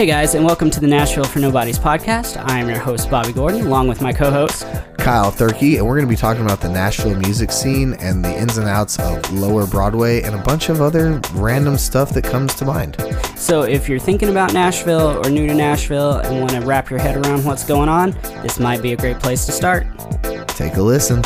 Hey guys, and welcome to the Nashville for Nobodies podcast. I am your host, Bobby Gordon, along with my co host. Kyle Thurkey, and we're going to be talking about the Nashville music scene and the ins and outs of Lower Broadway and a bunch of other random stuff that comes to mind. So, if you're thinking about Nashville or new to Nashville and want to wrap your head around what's going on, this might be a great place to start. Take a listen.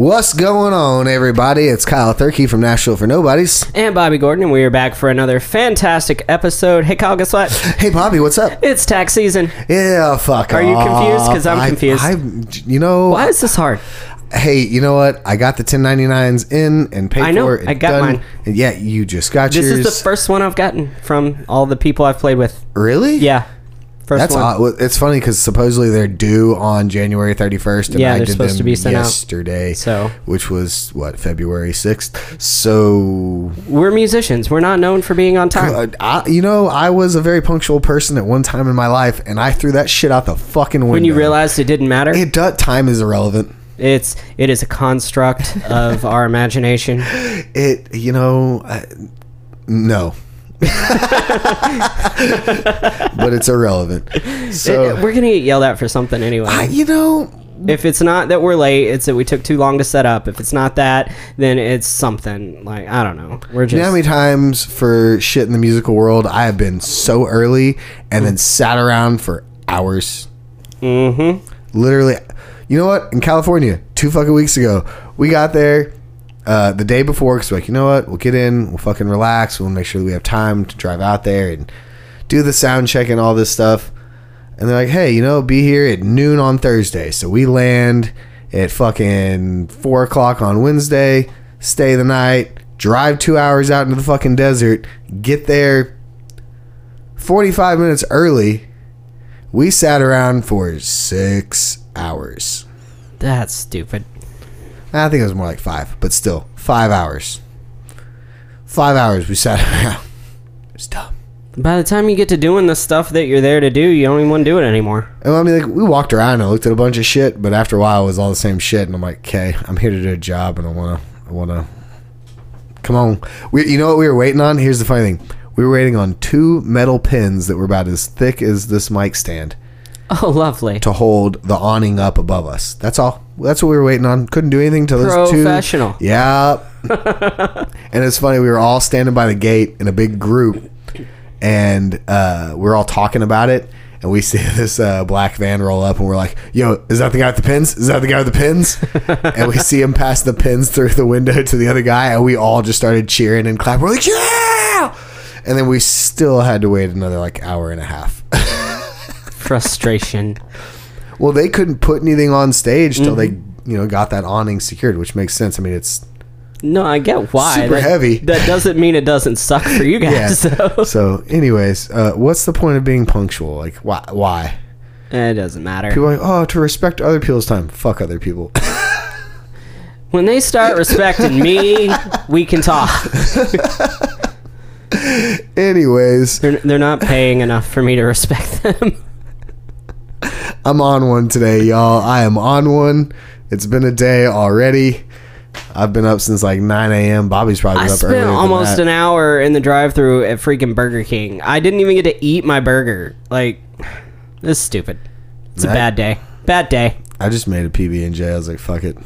What's going on, everybody? It's Kyle Thurkey from Nashville for Nobodies. And Bobby Gordon, and we are back for another fantastic episode. Hey, Kyle, guess what? Hey, Bobby, what's up? It's tax season. Yeah, fuck. Are you off. confused? 'Cause I'm I- confused. I, you know, Why is this hard? hey, you know what? I got the 1099s in and paid I know, for it. I got done. mine. And yeah, you just got This yours. This is the first one I've gotten from all the people I've played with. really? Yeah. First That's one. odd. It's funny because supposedly they're due on January 31st, and Yeah, I they're did supposed them to be sent out. yesterday. So- which was what February 6th. So, We're musicians. We're not known for being on time. I, you know, I was a very punctual person at one time in my life, and I threw that shit out the fucking window. when you realized it didn't matter, it does, time is irrelevant. it's it is a construct of our imagination. It, you know, uh, no. but it's irrelevant. So, It- we're gonna get yelled at for something anyway. I, you know, if it's not that we're late, it's that we took too long to set up. If it's not that, then it's something like I don't know. We're just You know how many times for shit in the musical world I have been so early and then sat around for hours? mm-hmm. Literally, you know what? In California, two fucking weeks ago, we got there uh, the day before because like, you know what? We'll get in, we'll fucking relax, we'll make sure that we have time to drive out there and do the sound check and all this stuff. And they're like, hey, you know, be here at noon on Thursday. So we land at fucking four o'clock on Wednesday, stay the night, drive two hours out into the fucking desert, get there 45 minutes early. We sat around for six hours. That's stupid. I think it was more like five, but still, five hours. Five hours we sat around. It's dumb. By the time you get to doing the stuff that you're there to do, you don't even want to do it anymore. And I mean, like, we walked around and looked at a bunch of shit, but after a while, it was all the same shit. And I'm like, okay, I'm here to do a job, and I wanna, I wanna. Come on, we, you know what we were waiting on? Here's the funny thing: we were waiting on two metal pins that were about as thick as this mic stand Oh, lovely. to hold the awning up above us. That's all. That's what we were waiting on. Couldn't do anything till those two. Professional. Yeah. and it's funny. We were all standing by the gate in a big group, and uh, we're all talking about it. And we see this uh, black van roll up, and we're like, "Yo, is that the guy with the pins? Is that the guy with the pins?" and we see him pass the pins through the window to the other guy, and we all just started cheering and clapping. We're like, "Yeah!" And then we still had to wait another like hour and a half. Frustration. Well, they couldn't put anything on stage till they, Mm-hmm. you know, got that awning secured, which makes sense. I mean, it's No, I get why. Super that, heavy. That doesn't mean it doesn't suck for you guys, though. so. Anyways, uh, what's the point of being punctual? Like, why? Why? It doesn't matter. People are like, oh, to respect other people's time. Fuck other people. When they start respecting me, we can talk. Anyways, They're, they're not paying enough for me to respect them. I'm on one today, y'all. I am on one. It's been a day already. I've been up since like 9 a.m. Bobby's probably I up spent almost that. an hour in the drive-through at freaking Burger King. I didn't even get to eat my burger. Like, this is stupid. It's a bad day. Bad day. I just made a PB and J. I was like, fuck it.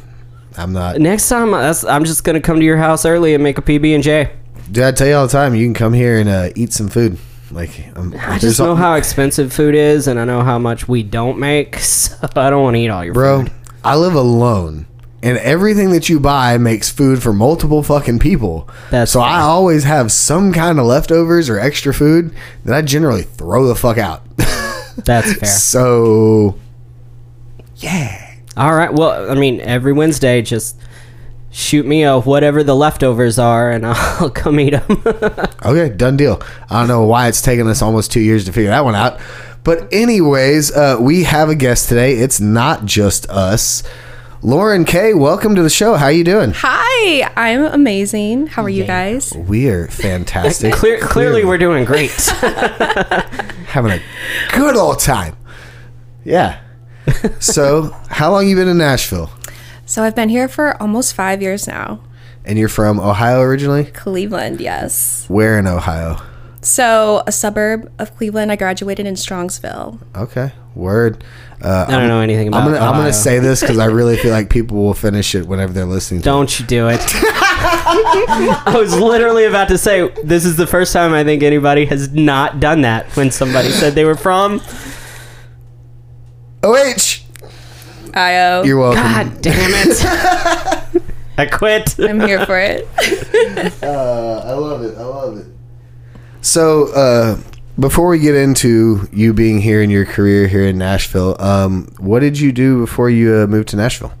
I'm not. Next time, I'm just gonna come to your house early and make a PB and J. Dude, I tell you all the time, you can come here and uh, eat some food. Like, um, I just know al- how expensive food is, and I know how much we don't make, so I don't want to eat all your food. bro. food. I live alone, and everything that you buy makes food for multiple fucking people. That's so I always have some kind of leftovers or extra food that I generally throw the fuck out. That's fair. so, yeah. All right. Well, I mean, every Wednesday, just shoot me a whatever the leftovers are, and I'll come eat them. Okay, done deal. I don't know why it's taken us almost two years to figure that one out. But anyways, uh, we have a guest today. It's not just us. Lauren Kaye, welcome to the show. How you doing? Hi, I'm amazing. How are you guys? We're fantastic. Clear, clearly, we're doing great. having a good old time. Yeah. so, how long you been in Nashville? So I've been here for almost five years now. And you're from Ohio originally? Cleveland, yes. Where in Ohio? So, a suburb of Cleveland. I graduated in Strongsville. Okay, word. Uh, I don't know anything about I'm gonna I'm gonna say this because I really feel like people will finish it whenever they're listening. to Don't you do it. I was literally about to say this is the first time I think anybody has not done that when somebody said they were from. Oh, H. IO. You're welcome. God damn it. I quit. I'm here for it. Uh, I love it. I love it. So, uh, before we get into you being here in your career here in Nashville, um, what did you do before you uh, moved to Nashville?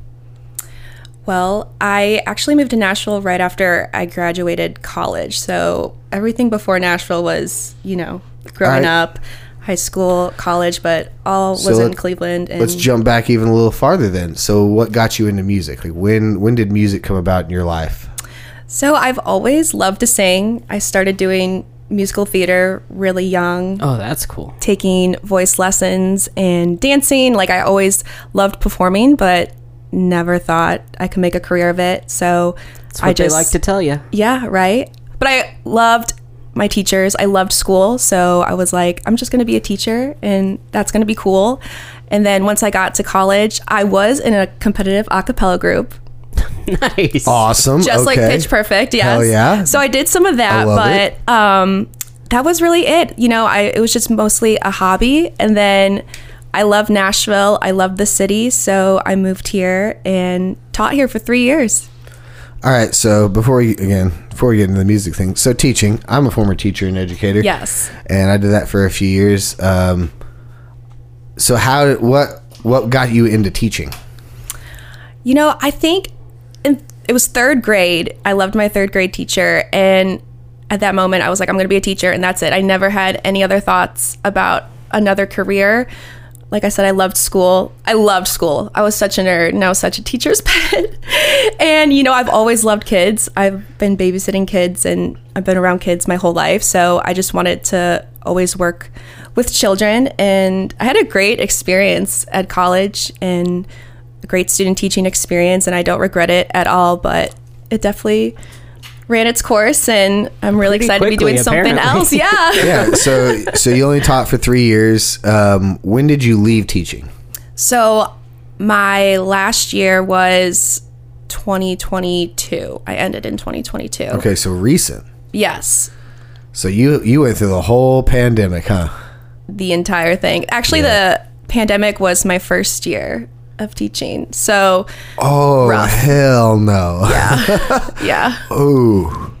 Well, I actually moved to Nashville right after I graduated college. So, everything before Nashville was, you know, growing All right. up, high school, college, but all So was in Cleveland. And Let's jump back even a little farther then. So, what got you into music? Like, when when did music come about in your life? So I've always loved to sing. I started doing musical theater really young, Oh, that's cool. taking voice lessons and dancing. Like I always loved performing, but never thought I could make a career of it. So That's what I just they like to tell you. yeah, right. But I loved my teachers. I loved school, so I was like, I'm just going to be a teacher, and that's going to be cool. And then once I got to college, I was in a competitive a cappella group Nice. Awesome. just like. Pitch Perfect. Yes. Hell yeah. So I did some of that, love but um, that was really it. You know, I it was just mostly a hobby, and then I love Nashville. I love the city, so I moved here and taught here for three years. All right. So before we again before we get into the music thing, so teaching. I'm a former teacher and educator. Yes. and I did that for a few years. Um, so how what what got you into teaching? You know, I think in, it was third grade. I loved my third grade teacher. And at that moment, I was like, I'm going to be a teacher. And that's it. I never had any other thoughts about another career. Like I said, I loved school. I loved school. I was such a nerd and I was such a teacher's pet. and, you know, I've always loved kids. I've been babysitting kids and I've been around kids my whole life. So I just wanted to always work with children. And I had a great experience at college and a great student teaching experience. And I don't regret it at all, but it definitely ran its course. And I'm really Pretty excited to be doing something apparently. else. Yeah. Yeah. So so you only taught for three years. Um, when did you leave teaching? So my last year was 2022. I ended in 2022. Okay, so recent. Yes. So you you went through the whole pandemic, huh? The entire thing. Actually, the pandemic was my first year of teaching. So, Oh Rough. hell no! yeah. yeah. Oh,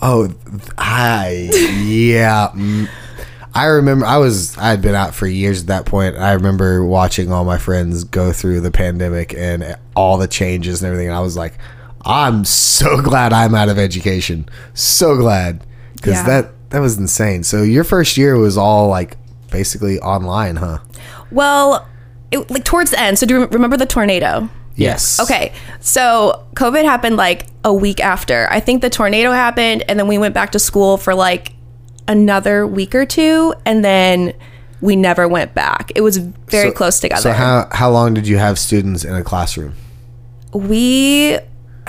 oh, I yeah. mm. I remember I was I had been out for years at that point. I remember watching all my friends go through the pandemic and all the changes and everything. And I was like, I'm so glad I'm out of education. So glad because Yeah. that that was insane. So your first year was all like basically online, huh? Well, it, like towards the end. So, do you remember the tornado? Yes. Okay. So COVID happened like a week after. I think the tornado happened, and then we went back to school for like another week or two, and then we never went back. It was very So- close together. So how how long did you have students in a classroom? we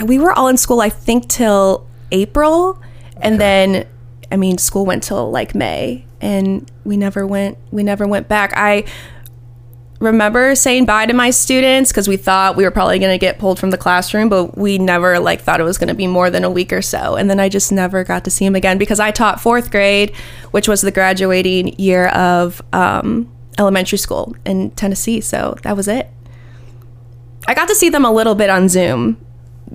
we were all in school, I think, till April, and then I mean, school went till like May, and we never went. We never went back. I remember saying bye to my students because we thought we were probably going to get pulled from the classroom but we never like thought it was going to be more than a week or so. And then i just never got to see them again because i taught fourth grade which was the graduating year of um, elementary school in tennessee. So that was it. I got to see them a little bit on zoom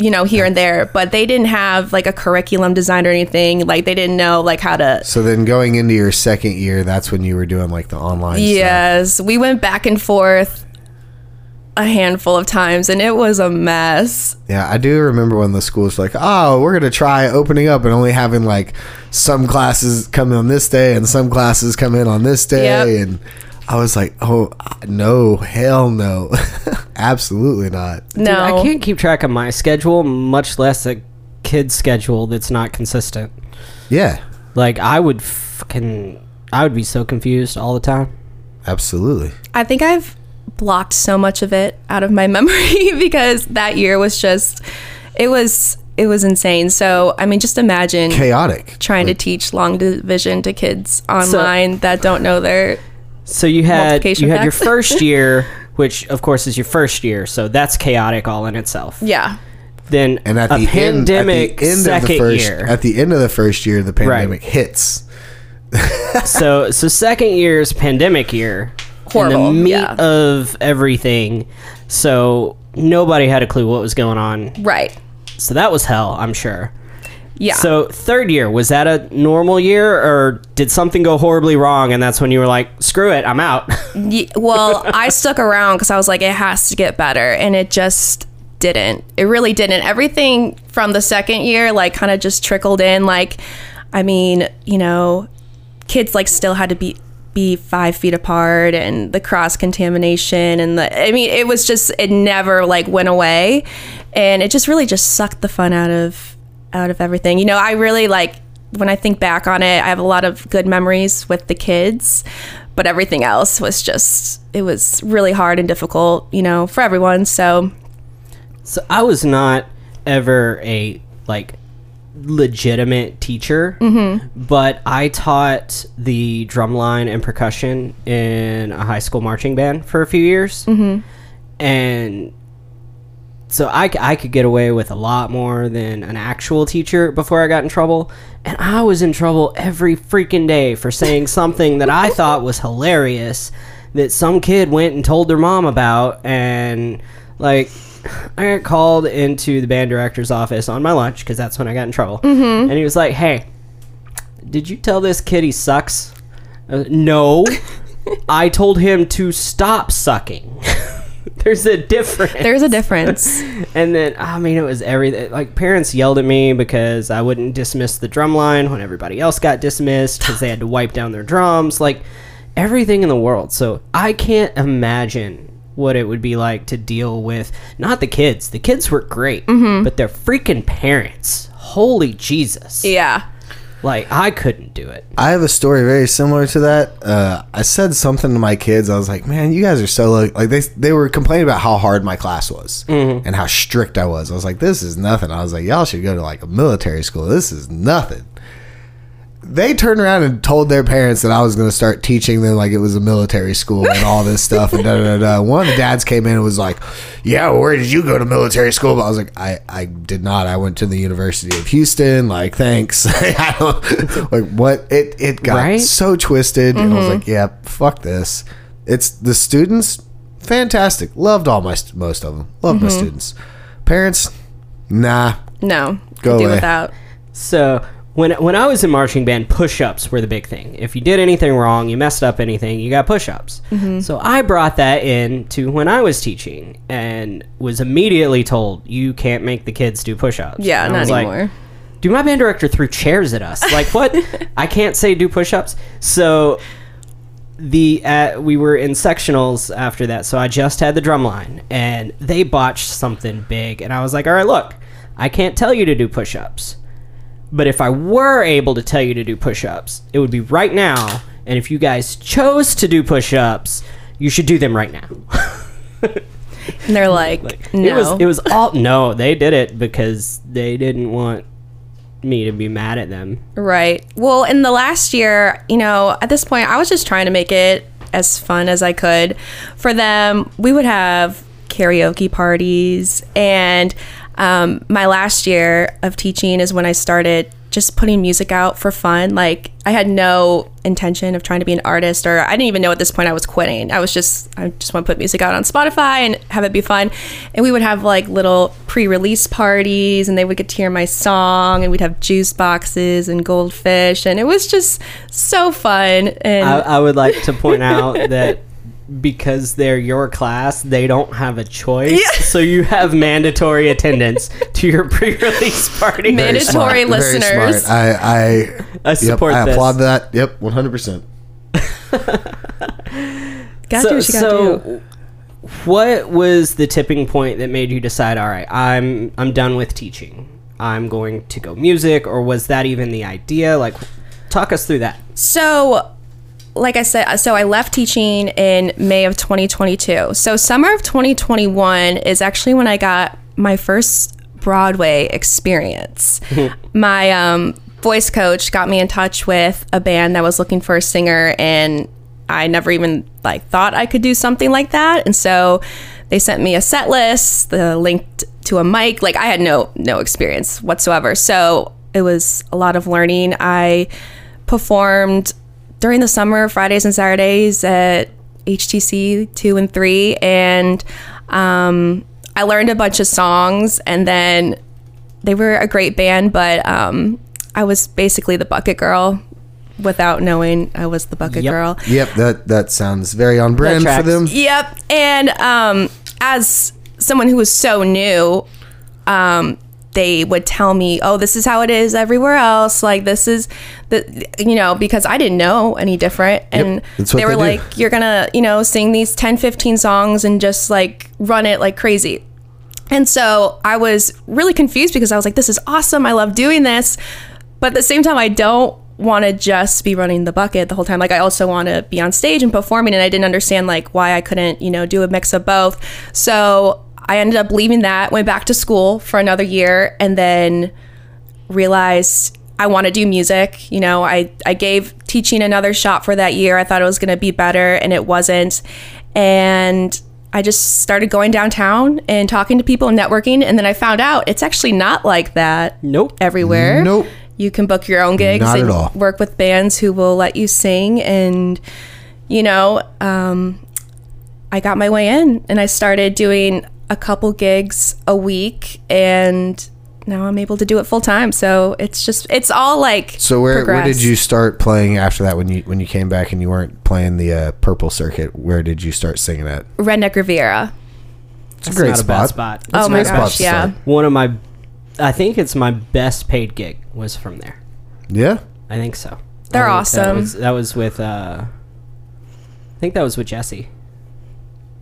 you know here and there but they didn't have like a curriculum design or anything like they didn't know like how to So then going into your second year, that's when you were doing like the online stuff. Yes, we went back and forth a handful of times and it was a mess. Yeah, I do remember when the schools like, oh, we're gonna try opening up and only having like some classes come in on this day and some classes come in on this day, Yep. and I was like, oh no, hell no, absolutely not. Dude, No. I can't keep track of my schedule, much less a kid's schedule that's not consistent. Yeah, Like I would fucking, I would be so confused all the time. absolutely. I think I've blocked so much of it out of my memory because that year was just it was it was insane. So, I mean, just imagine Chaotic. trying Like, to teach long division to kids online that don't know their So you had you had your facts. first year, which of course is your first year, so that's chaotic all in itself. yeah. Then And at a the pandemic end, at the end second of the first, year. at the end of the first year, the pandemic hits. so so second year is pandemic year. Horrible, In the meat yeah. of everything. So nobody had a clue what was going on. Right. So that was hell, I'm sure. Yeah. So third year, was that a normal year or did something go horribly wrong and that's when you were like, screw it, I'm out? Ye- well, I stuck around because I was like, it has to get better, and it just didn't. It really didn't. Everything from the second year, like, kind of just trickled in. Like, I mean, you know, kids like still had to be be five feet apart, and the cross contamination, and the. I mean, it was just it never like went away, and it just really just sucked the fun out of out of everything. You know, I really like when I think back on it, I have a lot of good memories with the kids, but everything else was just it was really hard and difficult, you know, for everyone. So, So I was not ever a like legitimate teacher, mm-hmm. but I taught the drumline and percussion in a high school marching band for a few years, mm-hmm. and so I, I could get away with a lot more than an actual teacher before I got in trouble. And I was in trouble every freaking day for saying something that I thought was hilarious that some kid went and told their mom about. And like, I got called into the band director's office on my lunch because that's when I got in trouble. Mm-hmm. And he was like, hey, did you tell this kid he sucks? No. I told him to stop sucking. There's a difference. there's a difference. And then, I mean, it was everything. Like, parents yelled at me because I wouldn't dismiss the drum line when everybody else got dismissed because they had to wipe down their drums. Like, everything in the world. So, I can't imagine what it would be like to deal with not the kids. The kids were great, mm-hmm. but their freaking parents. Holy Jesus. yeah. Like, I couldn't do it. I have a story very similar to that. Uh, I said something to my kids. I was like, "Man, you guys are so like, like they they were complaining about how hard my class was and how strict I was." I was like, "This is nothing." I was like, "Y'all should go to like a military school. This is nothing." They turned around and told their parents that I was going to start teaching them like it was a military school and all this stuff and da da da. da. One of the dads came in and was like, "Yeah, where did you go to military school?" But I was like, "I I did not. I went to the University of Houston. Like, thanks." I don't, like what it it got Right? so twisted, and I was mm-hmm. like, "Yeah, fuck this." It's the students, fantastic. Loved all my st- most of them. Loved my mm-hmm. students. Parents, nah. No. Go do away. without. So when when I was in marching band, push-ups were the big thing. If you did anything wrong, you messed up anything, you got push-ups. So I brought that in to when I was teaching and was immediately told you can't make the kids do push-ups. Yeah, And not was like, anymore. Dude, my band director threw chairs at us. Like what? I can't say do push-ups. So the uh, we were in sectionals after that, so I just had the drum line, and they botched something big, and I was like, "All right, look, I can't tell you to do push-ups, but if I were able to tell you to do push-ups, it would be right now, and if you guys chose to do push-ups, you should do them right now." And they're like, no. It was it was all no, they did it because they didn't want me to be mad at them. Right. Well, in the last year, you know, at this point, I was just trying to make it as fun as I could for them. We would have karaoke parties, and um, my last year of teaching is when I started just putting music out for fun. Like, I had no intention of trying to be an artist, or I didn't even know at this point I was quitting. I was just, I just want to put music out on Spotify and have it be fun. And we would have like little pre release parties, and they would get to hear my song, and we'd have juice boxes and goldfish, and it was just so fun. And I, I would like to point out that because they're your class, they don't have a choice. Yeah. So you have mandatory attendance to your pre-release party. Mandatory Very smart, very listeners. smart. I I I support yep, I this. applaud that. Yep, one hundred percent. gotta do what you gotta do. what was the tipping point that made you decide? All right, I'm I'm done with teaching. I'm going to go music, or was that even the idea? Like, talk us through that. So, like I said, so I left teaching in May of 2022. So, summer of 2021 is actually when I got my first Broadway experience. My um, voice coach got me in touch with a band that was looking for a singer, and I never even like thought I could do something like that. And so they sent me a set list, the link to a mic. Like I had no no experience whatsoever. So it was a lot of learning. I performed during the summer, Fridays and Saturdays at HTC two and three, and um, I learned a bunch of songs. And then they were a great band, but um, I was basically the bucket girl without knowing I was the bucket Yep. girl. Yep, that that sounds very on brand for them. Yep. And um, as someone who was so new, um, they would tell me, "Oh, this is how it is everywhere else. Like this is the, you know, because I didn't know any different." And what they were they like, "You're gonna, you know, sing these 10, 15 songs and just like run it like crazy." And so I was really confused because I was like, this is awesome. I love doing this. But at the same time, I don't want to just be running the bucket the whole time. Like, I also want to be on stage and performing. And I didn't understand, like, why I couldn't, you know, do a mix of both. So I ended up leaving that, went back to school for another year, and then realized I want to do music. You know, I, I gave teaching another shot for that year. I thought it was going to be better, and it wasn't. And I just started going downtown and talking to people and networking. And then I found out it's actually not like that Nope. everywhere. Nope. You can book your own gigs Not and at all. work with bands who will let you sing. And, you know, um, I got my way in and I started doing a couple gigs a week. And now I'm able to do it full time. So it's just, it's all like. So where, where did you start playing after that? When you when you came back and you weren't playing the uh, purple circuit, where did you start singing at? Redneck Riviera. It's a great not spot. a bad spot. That's Oh my great spot gosh, yeah. One of my, I think it's my best paid gig was from there. Yeah. I think so. They're I think That awesome. was, that was with, uh, I think that was with Jesse.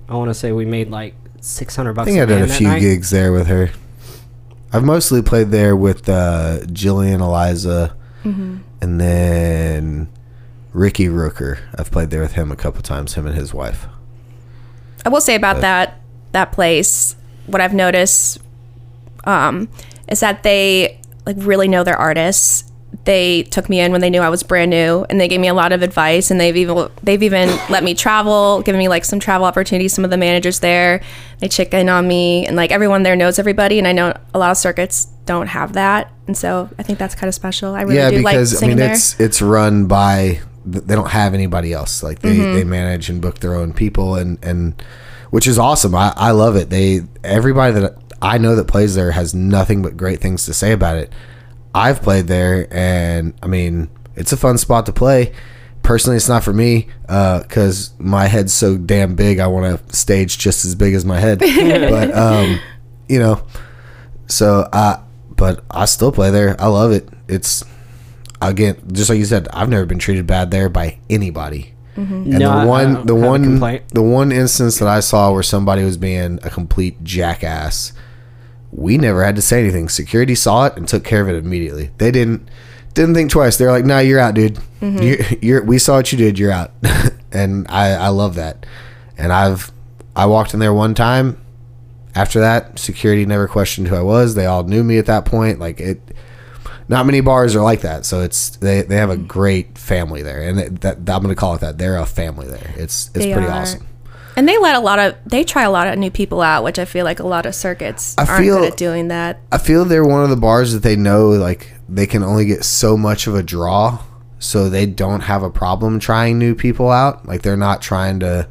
I want to say we made like six hundred bucks. I think I did band a few night. gigs there with her. I've mostly played there with uh, Jillian, Eliza, Mm-hmm. and then Ricky Rooker. I've played there with him a couple times. Him and his wife. I will say about that that place, what I've noticed um, is that they like really know their artists. They took me in when they knew I was brand new, and they gave me a lot of advice. And they've even they've even let me travel, given me like some travel opportunities. Some of the managers there, they check in on me, and like everyone there knows everybody. And I know a lot of circuits don't have that, and so I think that's kind of special. I really yeah, do like because I singing mean there. it's it's run by they don't have anybody else. Like they, Mm-hmm. they manage and book their own people and and which is awesome. I, I love it. They everybody that I know that plays there has nothing but great things to say about it. I've played there and I mean it's a fun spot to play. Personally, it's not for me because my head's so damn big. I want to stage just as big as my head. but um, you know, so I but I still play there. I love it. It's again, just like you said, I've never been treated bad there by anybody. And No, the one, the one, the one instance that I saw where somebody was being a complete jackass, we never had to say anything. Security saw it and took care of it immediately. They didn't didn't think twice. They're like, "Nah, you're out, dude. Mm-hmm. You're, you're we saw what you did. You're out." and I I love that. And I've I walked in there one time. After that, security never questioned who I was. They all knew me at that point. Like it not many bars are like that. So it's they, they have a mm-hmm. great family there, and it, that, I'm going to call it that. They're a family there. It's it's They pretty are. awesome. And they let a lot of they try a lot of new people out, which I feel like a lot of circuits I aren't feel- good at doing that. I feel they're one of the bars that they know like they can only get so much of a draw, so they don't have a problem trying new people out. Like they're not trying to.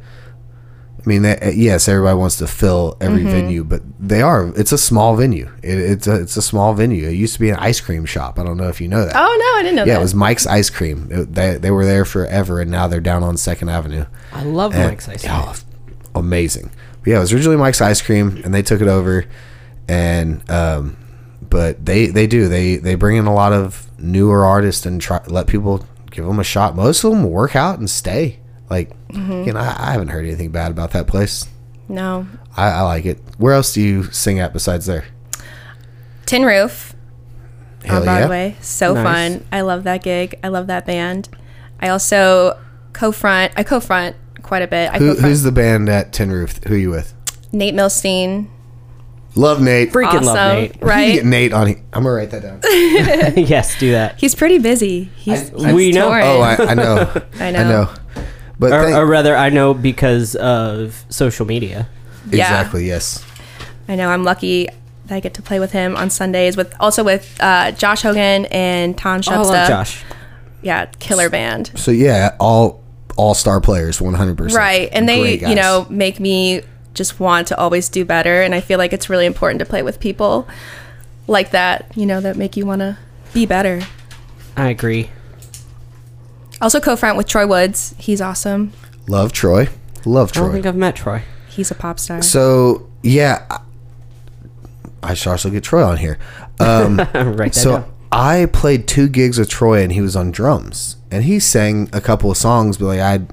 I mean, they, eh, yes, everybody wants to fill every mm-hmm. venue, but they are. It's a small venue. It, it's a it's a small venue. It used to be an ice cream shop. I don't know if you know that. Oh no, I didn't know that. yeah, that. it was Mike's Ice Cream. It, they they were there forever, and now they're down on Second Avenue. I love And- Mike's Ice Cream. oh, amazing. But yeah, it was originally Mike's Ice Cream, and they took it over, and um, but they they do they they bring in a lot of newer artists and try let people give them a shot. Most of them work out and stay. Like, Mm-hmm. you know, I, I haven't heard anything bad about that place. no. I, I like it. Where else do you sing at besides there? Tin Roof Hell on yeah. Broadway. So Nice. fun. I love that gig. I love that band. I also co-front. I co-front quite a bit. I Who, who's the band at Tin Roof? Who are you with? Nate Milstein, Love Nate. Freaking love Nate. Right? get Nate on. he- I'm gonna write that down. yes, do that. He's pretty busy. He's, I- he's we know. touring. Oh, I, I know. I I know. know. But Or, thank- or rather, I know because of social media. Yeah. exactly yes. I know. I'm lucky that I get to play with him on Sundays. With also with uh, Josh Hogan and Tom Oh, I love Josh. Yeah, killer band. So yeah, all all star players, 100. percent Right, and they guys. you know make me just want to always do better, and I feel like it's really important to play with people like that. You know that make you want to be better. I agree. Also co-front with Troy Woods. He's awesome. love Troy. Love Troy. I don't think I've met Troy. He's a pop star. So yeah, I- I should also get Troy on here. Um, Write that so down. I played two gigs with Troy, and he was on drums, and he sang a couple of songs, but like I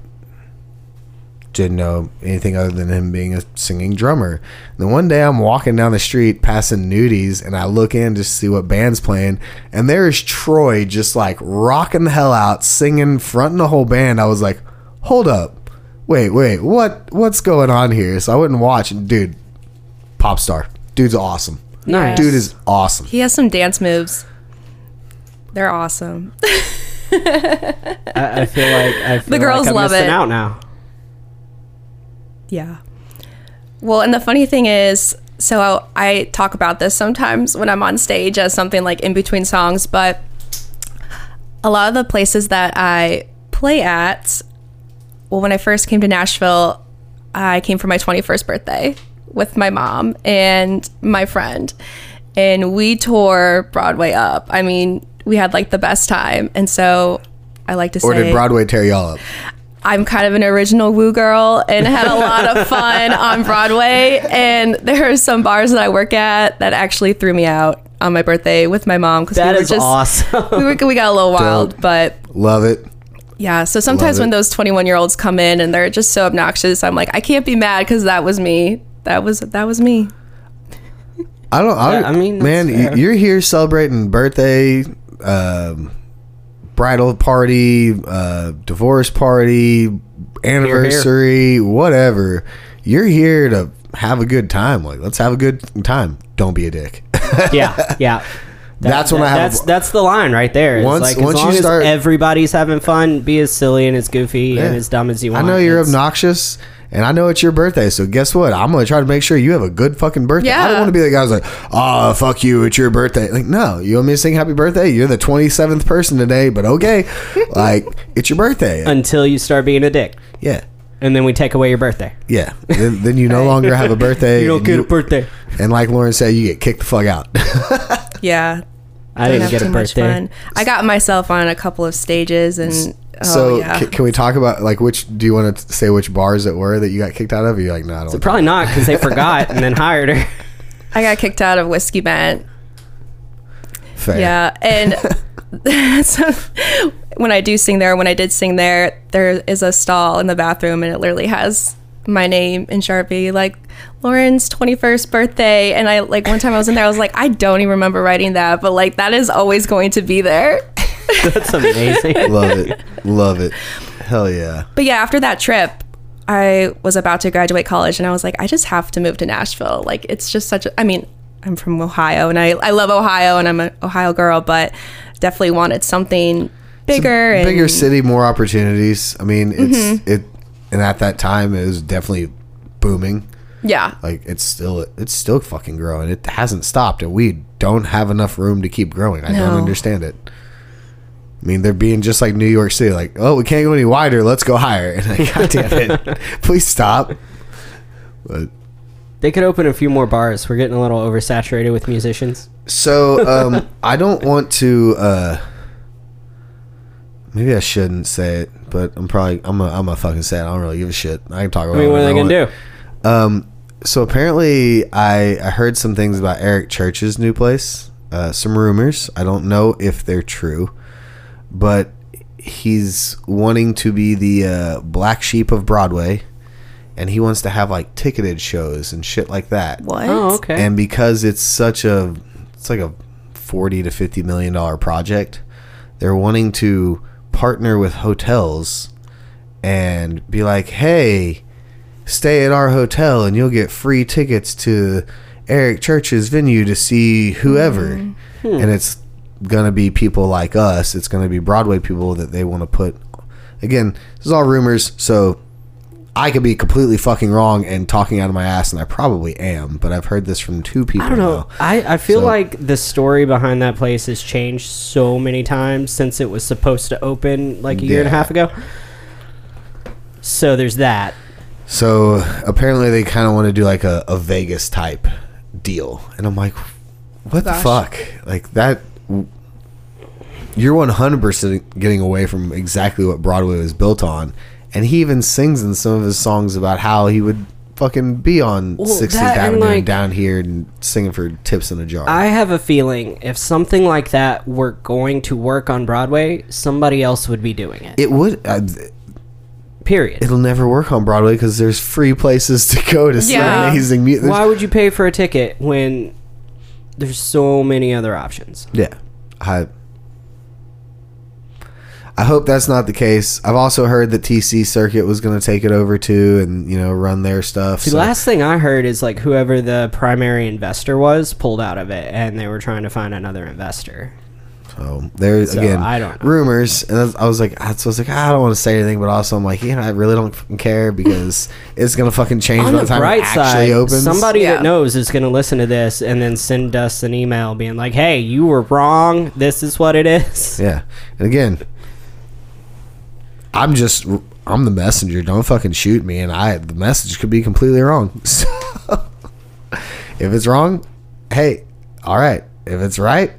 didn't know anything other than him being a singing drummer. And then one day I'm walking down the street passing Nudie's, and I look in to see what band's playing, and there's Troy just like rocking the hell out, singing, fronting the whole band. I was like, hold up, wait, wait, what, what's going on here? So I wouldn't watch, and dude, pop star, dude's awesome. Nice. Dude is awesome. he has some dance moves. They're awesome. I, I feel like I feel girls like I'm love missing it. out now. Yeah. Well, and the funny thing is, so I, I talk about this sometimes when I'm on stage as something like in between songs, but a lot of the places that I play at, well, when I first came to Nashville, I came for my 21st birthday with my mom and my friend, and we tore Broadway up. I mean, we had like the best time, and so I like to say Or did Broadway tear y'all up? I'm kind of an original woo girl and had a lot of fun on Broadway. And there are some bars that I work at that actually threw me out on my birthday with my mom because we That were is just awesome. we were we got a little wild, Dope. but Love it. yeah. So sometimes Love when it. those 21 year olds come in and they're just so obnoxious, I'm like, I can't be mad because that was me. That was that was me. I don't. I, Yeah, I mean, man, fair. you're here celebrating birthday, um, bridal party, uh, divorce party, anniversary, whatever. You're here to have a good time. Like, let's have a good time. Don't be a dick. yeah, yeah. That's when I have- That's that's the line right there. It's Once- like once as you start- as everybody's having fun, be as silly and as goofy Yeah. and as dumb as you want. I know you're obnoxious. And I know it's your birthday, so guess what? I'm gonna try to make sure you have a good fucking birthday. Yeah. I don't want to be the guy who's like, "Oh, fuck you, it's your birthday." Like, no, you want me to sing happy birthday? You're the 27th person today, but okay, like it's your birthday. until you start being a dick, Yeah, and then we take away your birthday. yeah. then, then you no longer have a birthday. You don't and get you- a birthday. And like Lauren said, you get kicked the fuck out. Yeah. I didn't have get too a much birthday. fun. I got myself on a couple of stages and oh so yeah. ca- can we talk about like which? Do you want to say which bars it were that you got kicked out of? Or you're like, no, I don't. So probably not because they forgot and then hired her. I got kicked out of Whiskey Bent Fair. Yeah, and so when I do sing there, when I did sing there, there is a stall in the bathroom, and it literally has my name in Sharpie, like Lauren's twenty first birthday. And I like one time I was in there, I was like, I don't even remember writing that, but like that is always going to be there. That's amazing. Love it. Love it. Hell yeah. But yeah, after that trip, I was about to graduate college, and I was like, I just have to move to Nashville. Like it's just such a. I mean, I'm from Ohio, and I I love Ohio, and I'm an Ohio girl, but definitely wanted something bigger, and bigger city, more opportunities. I mean, it's Mm-hmm. it, and at that time it was definitely booming. Yeah, Like it's still it's still fucking growing. It hasn't stopped, and we don't have enough room to keep growing. I don't understand it. I mean, they're being just like New York City, like, oh, we can't go any wider. Let's go higher. And like, God damn it, please stop. But They could open a few more bars. We're getting a little oversaturated with musicians. So um, I don't want to. Uh, maybe I shouldn't say it, but I'm probably I'm a I'm a fucking say it. I don't really give a shit. I can talk about. I mean, what are they gonna I do? Um, so apparently, I I heard some things about Eric Church's new place. Uh, some rumors. I don't know if they're true, but he's wanting to be the uh, black sheep of Broadway, and he wants to have like ticketed shows and shit like that. what? Oh, okay. And because it's such a, it's like a forty to fifty million dollar project, they're wanting to partner with hotels and be like, hey, stay at our hotel and you'll get free tickets to Eric Church's venue to see whoever, Mm-hmm. and it's gonna be people like us. It's gonna be Broadway people that they want to put. Again, this is all rumors, so I could be completely fucking wrong and talking out of my ass, and I probably am. But I've heard this from two people. I don't know. now. I, I feel So- like the story behind that place has changed so many times since it was supposed to open like a year and a half ago. So there's that. So apparently they kind of want to do like a, a Vegas type deal, and I'm like, what the fuck? Like that. You're 100 percent getting away from exactly what Broadway was built on, and he even sings in some of his songs about how he would fucking be on Well, 60th that and, Avenue like- down here and singing for tips in a jar. I have a feeling if something like that were going to work on Broadway, somebody else would be doing it. it would. Uh, Period. it'll never work on Broadway because there's free places to go to see Yeah. amazing music. Why would you pay for a ticket when there's so many other options? Yeah. I I hope that's not the case. I've also heard that TC Circuit was going to take it over too and, you know, run their stuff. The so- last thing I heard is like whoever the primary investor was pulled out of it, and they were trying to find another investor. So there's So, again I don't know. rumors, and I was, I was like, I was like, I don't want to say anything, but also I'm like, you know, I really don't fucking care because it's gonna fucking change On by the the time it actually side, opens. somebody Yeah. that knows is going to listen to this and then send us an email being like, "Hey, you were wrong. This is what it is." yeah, and again, I'm just I'm the messenger. Don't fucking shoot me, and I the message could be completely wrong. So if it's wrong, hey, all right. If it's right,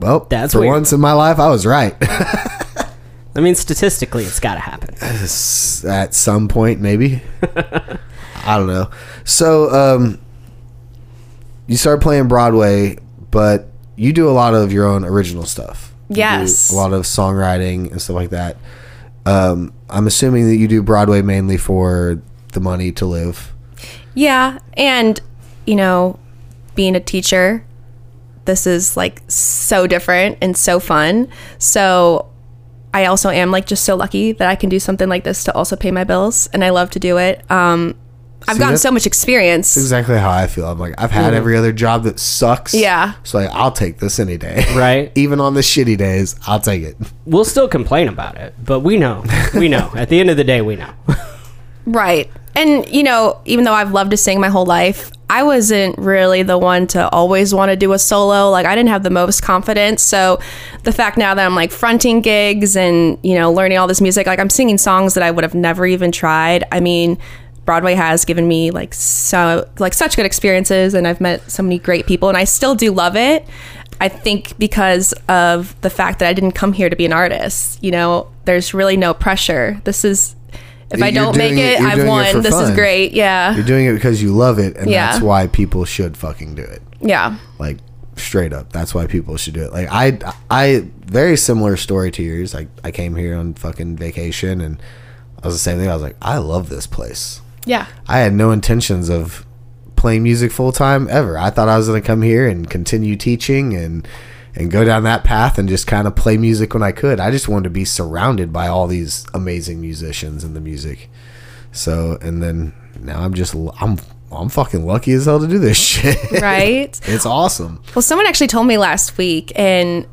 well, That's for weird. once in my life, I was right. I mean, statistically, it's got to happen. At some point maybe i don't know so um you started playing broadway but you do a lot of your own original stuff You do Yes. a lot of songwriting and stuff like that um i'm assuming that you do broadway mainly for the money to live Yeah, and you know, being a teacher, this is like so different and so fun. So I also am like just so lucky that I can do something like this to also pay my bills, and I love to do it. Um, I've See, gotten so much experience. exactly how i feel i'm like i've had every other job that sucks Yeah. so like i'll take this any day Right. even on the shitty days i'll take it We'll still complain about it, but we know. We know. At the end of the day, we know. Right. And, you know, even though I've loved to sing my whole life, I wasn't really the one to always want to do a solo. Like, I didn't have the most confidence. So, the fact now that I'm like fronting gigs and, you know, learning all this music, like, I'm singing songs that I would have never even tried. I mean, Broadway has given me like so like such good experiences and I've met so many great people and I still do love it. I think because of the fact that I didn't come here to be an artist. You know, there's really no pressure. This is if I don't make it- it, I've it won. for this is great. Yeah. you're doing it because you love it and Yeah. that's why people should fucking do it Yeah. like straight up that's why people should do it like i i very similar story to yours like i came here on fucking vacation and i was the same thing i was like i love this place Yeah. i had no intentions of playing music full time ever i thought i was going to come here and continue teaching and and go down that path and just kind of play music when i could i just wanted to be surrounded by all these amazing musicians and the music so and then now i'm just I'm i'm fucking lucky as hell to do this shit Right. it's awesome Well, someone actually told me last week, and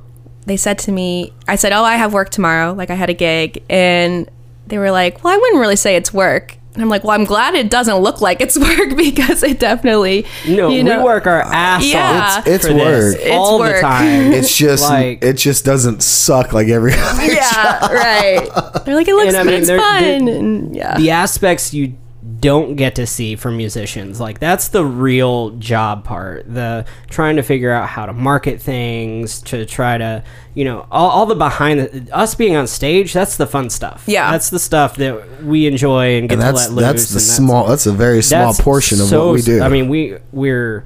they said to me, I said, Oh, I have work tomorrow. Like, I had a gig. And they were like, Well, I wouldn't really say it's work. And I'm like, Well, I'm glad it doesn't look like it's work because it definitely, No, you know, we work our uh, ass Yeah. off. It's- it's for this work. It's all work. the time. it's just Like- it just doesn't suck like every other Yeah, right. They're like, It looks And I mean, it's fun. they're- and yeah. the aspects you don't get to see from musicians like that's the real job part the trying to figure out how to market things to try to you know all, all the behind the, us being on stage that's the fun stuff Yeah. that's the stuff that we enjoy and get and to that's let loose that's the and small that's a very small portion of so what we do i mean we we're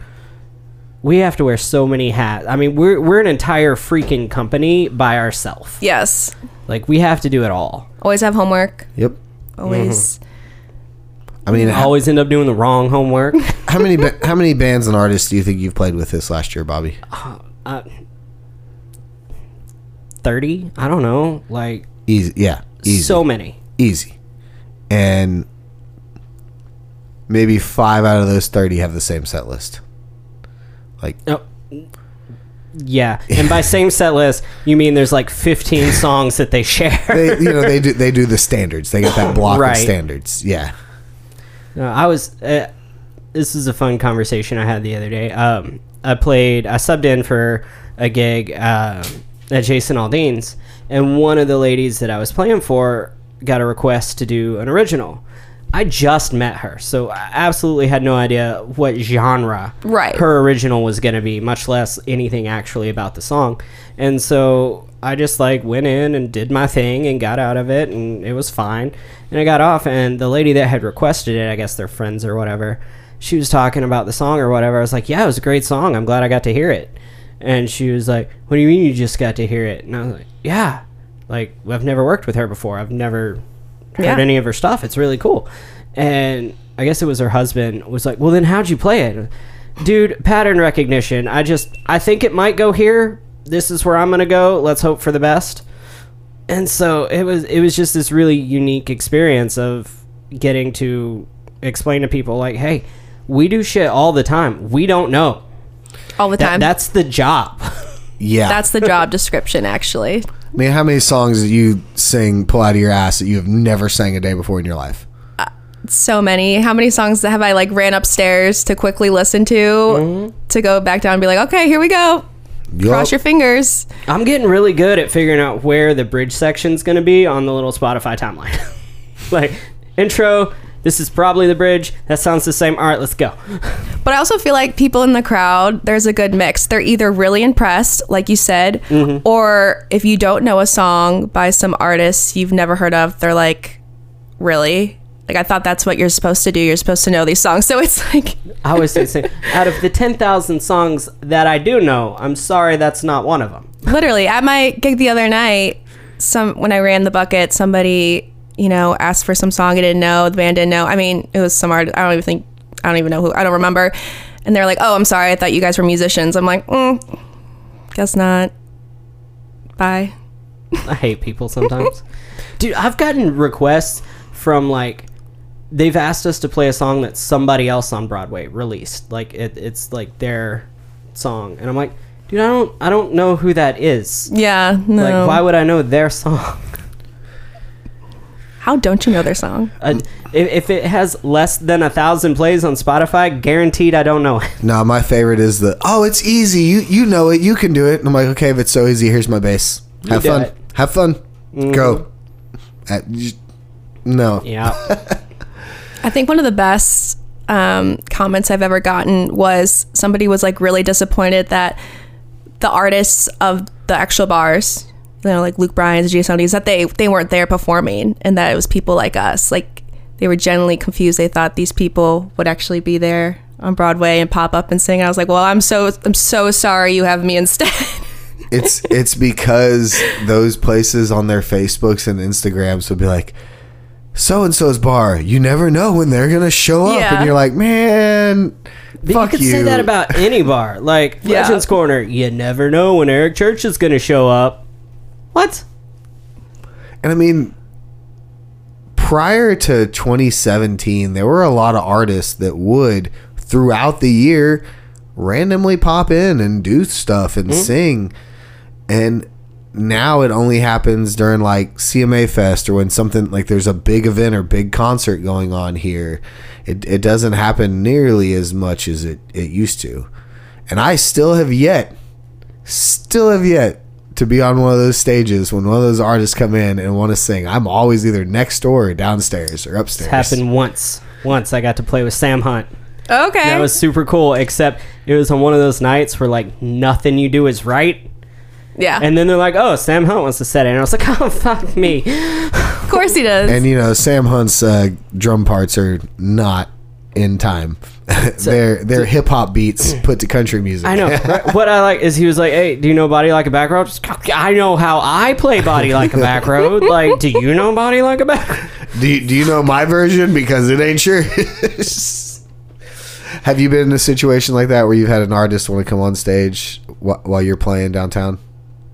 we have to wear so many hats i mean we're we're an entire freaking company by ourselves yes. like we have to do it all Always have homework. yep Always. Mm-hmm. I mean how, always end up doing the wrong homework how many ba- how many bands and artists do you think you've played with this last year bobby uh, 30 i don't know like easy yeah easy so many easy and maybe five out of those 30 have the same set list Like Oh, yeah, and by same set list, you mean there's like 15 songs that they share. they, you know, they do they do the standards. They get that block Right. of standards. Yeah. No, I was. Uh, this is a fun conversation I had the other day. Um, I played. I subbed in for a gig uh, at Jason Aldean's, and one of the ladies that I was playing for got a request to do an original. I just met her, so I absolutely had no idea what genre Right. her original was going to be, much less anything actually about the song. And so I just like went in and did my thing and got out of it, and it was fine. And I got off, and the lady that had requested it, I guess they're friends or whatever, she was talking about the song or whatever. I was like, "Yeah, it was a great song. I'm glad I got to hear it." And she was like, "What do you mean you just got to hear it?" And I was like, "Yeah, like I've never worked with her before. I've never heard Yeah. any of her stuff. It's really cool." And I guess it was her husband was like, "Well, then how'd you play it?" Dude, pattern recognition. I just I think it might go here. This is where I'm going to go. Let's hope for the best. And so it was it was just this really unique experience of getting to explain to people like, "Hey, we do shit all the time. We don't know." all the That, time. that's the job. Yeah. That's the job description, actually. I mean, how many songs do you sing, pull out of your ass that you have never sang a day before in your life? So many. How many songs have I like ran upstairs to quickly listen to Mm-hmm. to go back down and be like, okay, here we go. Cross your fingers. I'm getting really good at figuring out where the bridge section's going to be on the little Spotify timeline. like intro, this is probably the bridge. That sounds the same. All right, let's go. But I also feel like people in the crowd, there's a good mix. They're either really impressed, like you said, Mm-hmm. or if you don't know a song by some artists you've never heard of, they're like, really? Like, I thought that's what you're supposed to do. You're supposed to know these songs. So it's like, I always say, say out of the 10,000 songs that I do know, I'm sorry that's not one of them. literally at my gig the other night, some when I ran the bucket, somebody, you know, asked for some song I didn't know, the band didn't know. I mean, it was some art. I don't even think, I don't even know who, I don't remember. And they're like, oh, I'm sorry. I thought you guys were musicians. I'm like, mm, guess not. Bye. I hate people sometimes. Dude, I've gotten requests from like they've asked us to play a song that somebody else on Broadway released. Like it, it's like their song, and I'm like, dude, I don't, I don't know who that is. Yeah. No. Like, why would I know their song? How don't you know their song? Uh, if, if it has less than a thousand plays on Spotify, guaranteed I don't know it. No, my favorite is the oh, it's easy. You you know it. You can do it. And I'm like, okay, if it's so easy, here's my bass. Have do fun. it. Have fun. Go. Uh, you- no. Yeah, I think one of the best um, comments I've ever gotten was somebody was like really disappointed that the artists of the actual bars, you know, like Luke Bryan's, GSLDs, that they they weren't there performing, and that it was people like us. Like they were genuinely confused. They thought these people would actually be there on Broadway and pop up and sing. I was like, well, I'm so I'm so sorry you have me instead. It's it's because those places on their Facebooks and Instagrams would be like, so and so's bar. You never know when they're gonna show up, Yeah. and you're like, man, But fuck you could you. say that about any bar. Like Yeah. Legends Corner, you never know when Eric Church is going to show up. What? And I mean, prior to 2017, there were a lot of artists that would, throughout the year, randomly pop in and do stuff and hmm? sing. And now it only happens during like CMA Fest or when something like there's a big event or big concert going on here. It, it doesn't happen nearly as much as it, it used to. And I still have yet, still have yet to be on one of those stages when one of those artists come in and want to sing. I'm always either next door or downstairs or upstairs. It happened once. Once I got to play with Sam Hunt. okay. That was super cool, except it was on one of those nights where like nothing you do is right. Yeah. And then they're like, oh, Sam Hunt wants to set it. And I was like, oh, fuck me. of course he does. And you know, Sam Hunt's uh, drum parts are not in time. they're they're hip hop beats put to country music. I know. Right? What I like is he was like, hey, do you know Body Like a Back Road? Just, I know how I play Body Like a Back Road. Like, do you know Body Like a Back Road? do you, do you know my version because it ain't sure. Have you been in a situation like that where you've had an artist want to come on stage while you're playing downtown?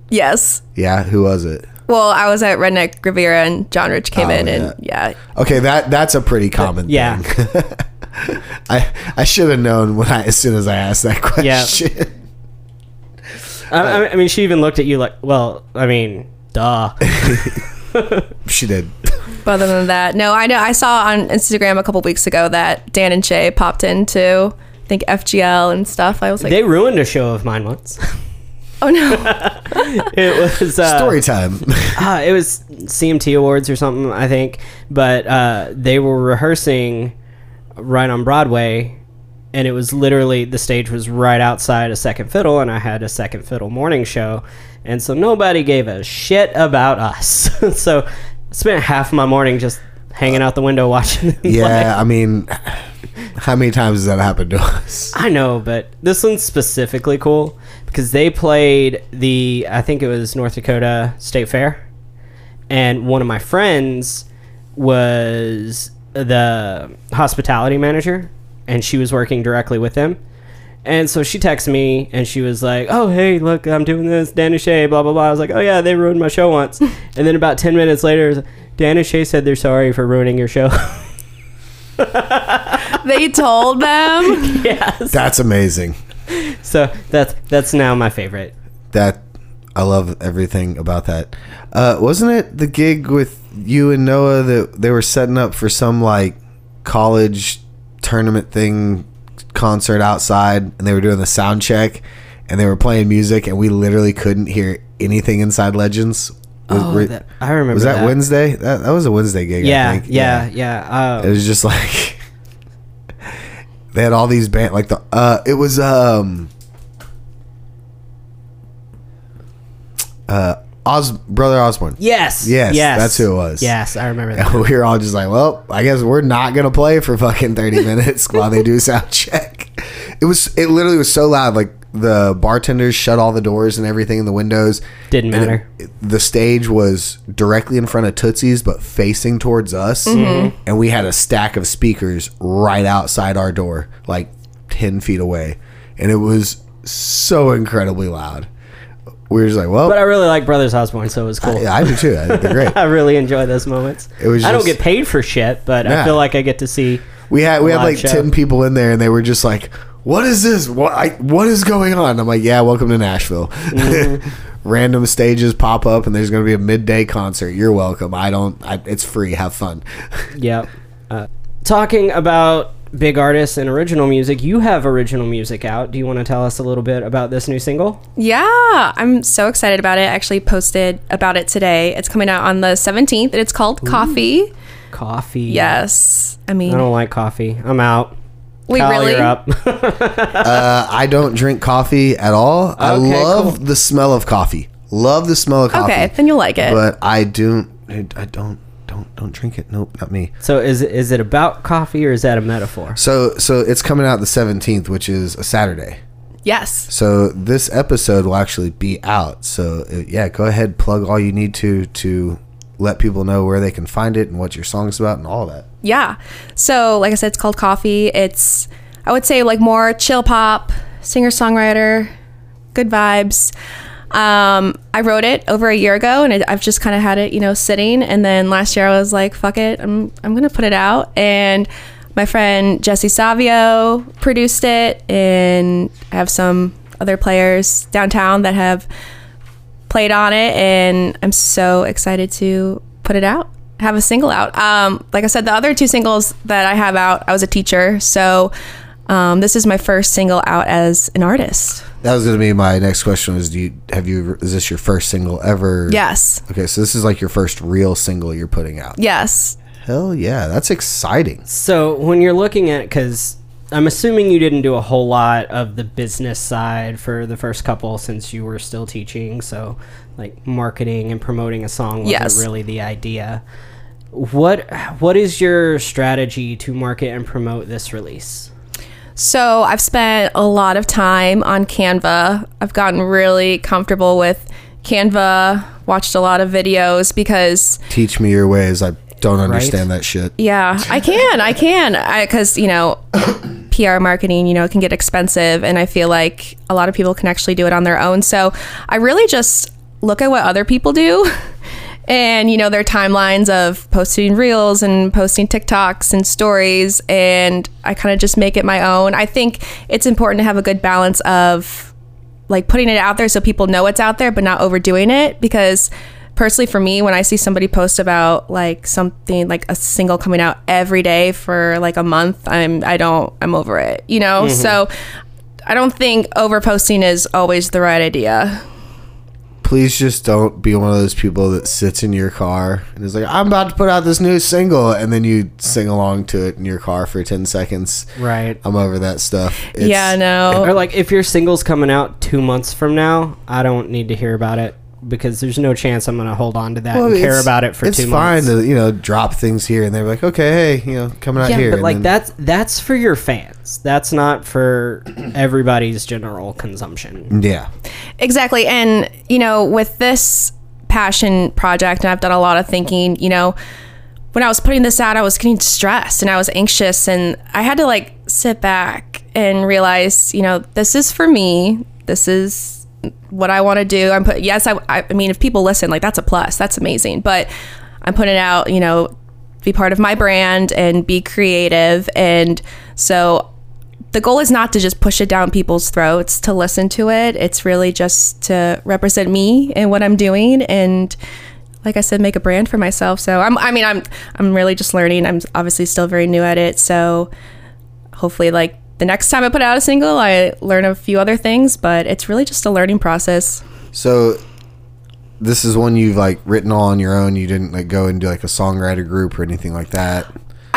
Yes. Yeah, who was it? Well, I was at Redneck Riviera and John Rich came Oh, in yeah. and yeah. Okay, that that's a pretty common thing. Yeah. thing. I I should have known when I as soon as I asked that question. I, I- I mean, she even looked at you like, well, I mean, duh. she did. But other than that, no, I know I saw on Instagram a couple weeks ago that Dan and Shay popped into I think FGL and stuff. I was like, they ruined a show of mine once. Oh no, it was uh, Story time. uh, it was CMT Awards or something, I think. But uh, they were rehearsing right on Broadway, and it was literally the stage was right outside a second fiddle, and I had a second fiddle morning show, and so nobody gave a shit about us. so I spent half my morning just hanging out the window watching. them play. yeah, I mean, how many times has that happened to us? I know, but this one's specifically cool because they played the I think it was North Dakota State Fair, and one of my friends was the hospitality manager, and she was working directly with them. And so she texted me and she was like, "Oh hey, look, I'm doing this. Dan and Shay, blah blah blah." I was like, "Oh yeah, they ruined my show once." and then about ten minutes later, it was, Dan and Shay said they're sorry for ruining your show. they told them. yes. That's amazing. So that's that's now my favorite. That I love everything about that. Uh, wasn't it the gig with you and Noah that they were setting up for some like college tournament thing concert outside and they were doing the sound check and they were playing music and we literally couldn't hear anything inside Legends. Was, Oh, that- I remember was that, that. Wednesday? That, that was a Wednesday gig. I Yeah, think. yeah, yeah. It Uh, was just like they had all these band like the uh it was um uh Os brother Osborne. yes, Yes, yes, that's who it was. Yes, I remember that. And we were all just like, well, I guess we're not gonna play for fucking thirty minutes while they do sound check. It was it literally was so loud, like the bartenders shut all the doors and everything in the windows. Didn't And matter. it- the stage was directly in front of Tootsie's, but facing towards us, mm-hmm. and we had a stack of speakers right outside our door, like ten feet away, and it was so incredibly loud. We were just like, well, But I really like Brothers Osborne, so it was cool. I, I do too. I think they're great. I really enjoy those moments. It was I don't just- get paid for shit, but I Yeah. feel like I get to see. We had we had live like show. ten people in there, and they were just like, "What is this? What I, what is going on?" I'm like, "Yeah, welcome to Nashville." Mm-hmm. Random stages pop up, and there's going to be a midday concert. You're welcome. I don't. I, it's free. Have fun. Yep. Uh, talking about big artists and original music, you have original music out. Do you want to tell us a little bit about this new single? Yeah, I'm so excited about it. I actually posted about it today. It's coming out on the 17th, and it's called Coffee. Coffee. Yes, I mean, I don't like coffee. I'm out. Wait, Kyle, really? You're up. Uh, I don't drink coffee at all. I Okay, love cool. the smell of coffee. Love the smell of coffee. okay, then you'll like it. But I do. I don't. Don't don't drink it. Nope, not me. so is it, is it about coffee or is that a metaphor? So so it's coming out the 17th, which is a Saturday. yes, So this episode will actually be out. So uh, yeah, go ahead, plug all you need to to let people know where they can find it and what your song's about and all that. yeah. So, like I said, it's called Coffee. It's, I would say, like more chill pop, singer songwriter, good vibes. Um, I wrote it over a year ago, and it, I've just kind of had it, you know, sitting. And then last year, I was like, "Fuck it, I'm I'm gonna put it out." And my friend Jesse Savio produced it, and I have some other players downtown that have played on it, and I'm so excited to put it out. Have a single out. Um, like I said, the other two singles that I have out, I was a teacher, so um, this is my first single out as an artist. That was going to be my next question. Was do you have you is this your first single ever? Yes, Okay, so this is like your first real single you're putting out. yes, Hell yeah, that's exciting. So when you're looking at, because I'm assuming you didn't do a whole lot of the business side for the first couple since you were still teaching. So like marketing and promoting a song wasn't Yes. really the idea. What what is your strategy to market and promote this release? So I've spent a lot of time on Canva. I've gotten really comfortable with Canva. Watched a lot of videos because Teach me your ways. I don't understand that shit. Yeah, I can. I can. Because, you know, PR marketing, you know, can get expensive. And I feel like a lot of people can actually do it on their own. So I really just look at what other people do and you know their timelines of posting reels and posting TikToks and stories, and I kind of just make it my own. I think it's important to have a good balance of like putting it out there so people know it's out there, but not overdoing it because personally for me when i see somebody post about like something like a single coming out every day for like a month i'm i don't i'm over it you know mm-hmm. so i don't think over posting is always the right idea Please just don't be one of those people that sits in your car and is like, I'm about to put out this new single, and then you sing along to it in your car for 10 seconds. Right. I'm over that stuff. It's- yeah no Or like if your single's coming out two months from now, I don't need to hear about it because there's no chance I'm gonna hold on to that and care about it for too much. it's fine to you know drop things here and they're like okay hey you know coming out yeah, here but and like then- that's that's for your fans. That's not for everybody's general consumption. yeah Exactly. And, you know, with this passion project, and I've done a lot of thinking, you know, when I was putting this out, I was getting stressed and I was anxious. And I had to like sit back and realize, you know, this is for me. This is what I want to do. I'm put, yes, I, I mean, if people listen, like that's a plus. That's amazing. But I'm putting out, you know, be part of my brand and be creative. And so the goal is not to just push it down people's throats to listen to it. It's really just to represent me and what I'm doing and like I said make a brand for myself. So I'm I mean I'm I'm really just learning. I'm obviously still very new at it. So hopefully like the next time I put out a single, I learn a few other things, but it's really just a learning process. so this is one you've like written all on your own you didn't like go and do like a songwriter group or anything like that